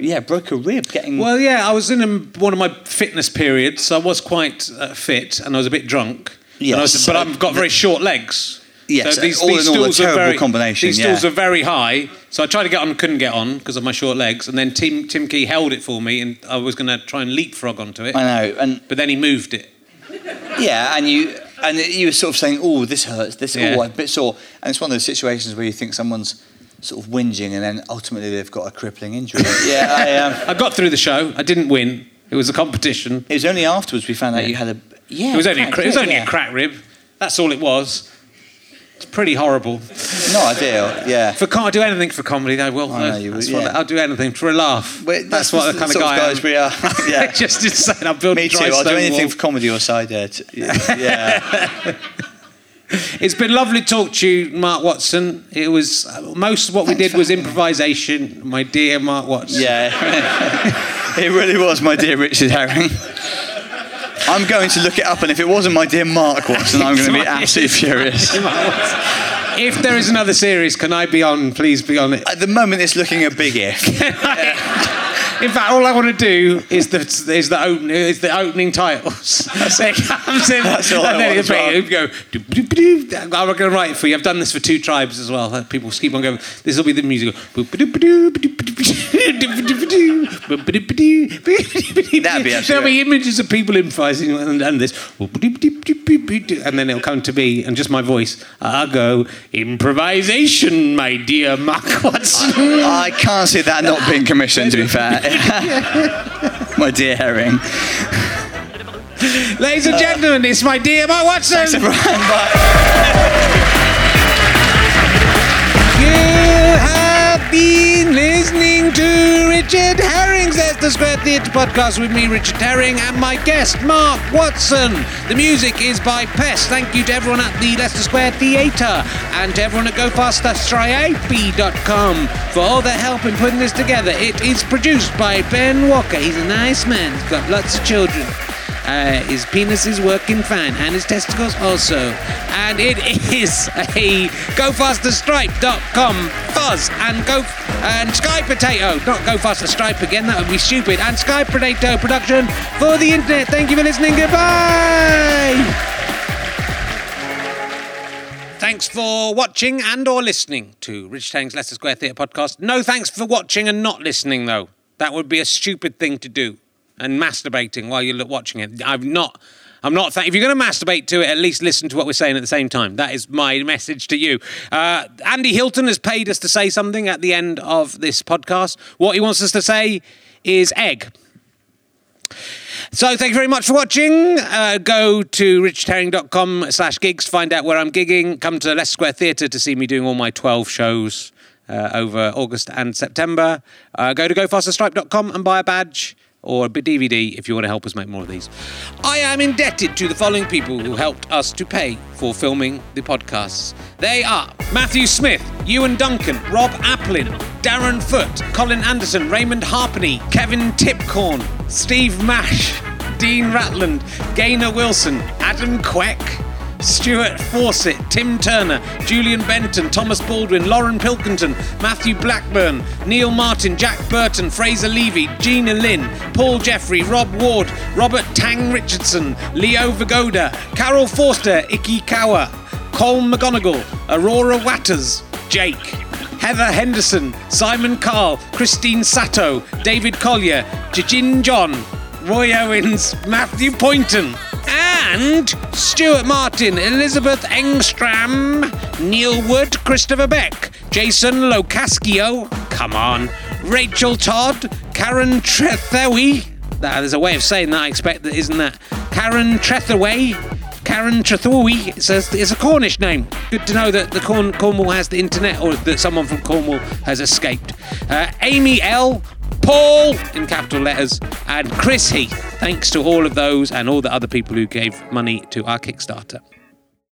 yeah, broke a rib getting. Well, yeah, I was in a, one of my fitness periods. So I was quite uh, fit and I was a bit drunk. And I was- but I've got very short legs. Yes, all in all, a terrible very, combination, These yeah. stools are very high, so I tried to get on, couldn't get on because of my short legs. And then Tim Tim Key held it for me, and I was going to try and leapfrog onto it. I know, and But then he moved it. Yeah, and you and you were sort of saying, "Oh, this hurts. This, Yeah. oh, I'm a bit sore." And it's one of those situations where you think someone's sort of whinging, and then ultimately they've got a crippling injury. yeah, I, um, I got through the show. I didn't win. It was a competition. it was only afterwards we found out you had a. Yeah, It was only a, cracked cra- it was rib, only yeah. a crack rib. That's all it was. It's pretty horrible. Not ideal. Yeah. For com- I do anything for comedy, though. Well, I know you would, that's what- yeah. I'll do anything for a laugh. But that's, what the kind of guy I guys am. we are. yeah. Just insane. I'll build Me too. I'll do anything wall. for comedy or side ed. Yeah. It's been lovely to talk to you, Mark Watson. It was most of what we did was having me. improvisation, my dear Mark Watson. yeah. it really was, my dear Richard Herring. I'm going to look it up, and if it wasn't my dear Mark Watson, I'm going to be absolutely furious. If there is another series, can I be on? Please be on it. At the moment, it's looking a big if. In fact, all I want to do is the is the open, is the opening titles. It comes in, That's all I and then want it'll as well. be- it'll go. I'm going to write it for you. I've done this for two tribes as well. People keep on going. This will be the music. That'd be There'll be images of people improvising and, and this, and then it'll come to me and just my voice. I'll go improvisation, my dear Mark Watson. I can't see that not being commissioned, to be fair. my dear Herring. Ladies and gentlemen, it's my dear Mark Watson. Brian, bye. You have been listening to Richard Herring's Leicester Square Theatre podcast with me, Richard Herring, and my guest, Mark Watson. The music is by Pest. Thank you to everyone at the Leicester Square Theatre and to everyone at GoFasterStripe.com for all their help in putting this together. It is produced by Ben Walker. He's a nice man. He's got lots of children. Uh, his penis is working fine, and his testicles also. And it is a GoFasterStripe.com fuzz and go and Sky Potato, not Go Faster Stripe again. That would be stupid. And Sky Potato production for the internet. Thank you for listening. Goodbye. thanks for watching and or listening to Rich Tang's Leicester Square Theatre podcast. No thanks for watching and not listening, though. That would be a stupid thing to do. And masturbating while you're watching it. I've not... I'm not. Th- if you're going to masturbate to it, at least listen to what we're saying at the same time. That is my message to you. Uh, Andy Hilton has paid us to say something at the end of this podcast. What he wants us to say is egg. So thank you very much for watching. Uh, go to richardherring.com slash gigs, find out where I'm gigging. Come to Leicester Square Theatre to see me doing all my 12 shows uh, over August and September. Uh, go to gofasterstripe.com and buy a badge or a DVD if you want to help us make more of these. I am indebted to the following people who helped us to pay for filming the podcasts. They are Matthew Smith, Ewan Duncan, Rob Applin, Darren Foote, Colin Anderson, Raymond Harpenny, Kevin Tipcorn, Steve Mash, Dean Ratland, Gaynor Wilson, Adam Queck, Stuart Fawcett, Tim Turner, Julian Benton, Thomas Baldwin, Lauren Pilkington, Matthew Blackburn, Neil Martin, Jack Burton, Fraser Levy, Gina Lynn, Paul Jeffrey, Rob Ward, Robert Tang Richardson, Leo Vagoda, Carol Forster, Iki Kawa, Cole McGonigal, Aurora Watters, Jake, Heather Henderson, Simon Carl, Christine Sato, David Collier, Jijin John, Roy Owens, Matthew Poynton, and Stuart Martin, Elizabeth Engstram, Neil Wood, Christopher Beck, Jason Locascio, come on, Rachel Todd, Karen Trethewey. There's a way of saying that, I expect that, isn't that? Karen Trethaway, Karen Trethaway. says it's a Cornish name. Good to know that the Corn, Cornwall has the internet or that someone from Cornwall has escaped. Uh, Amy L. Paul in capital letters, and Chris Heath. Thanks to all of those and all the other people who gave money to our Kickstarter.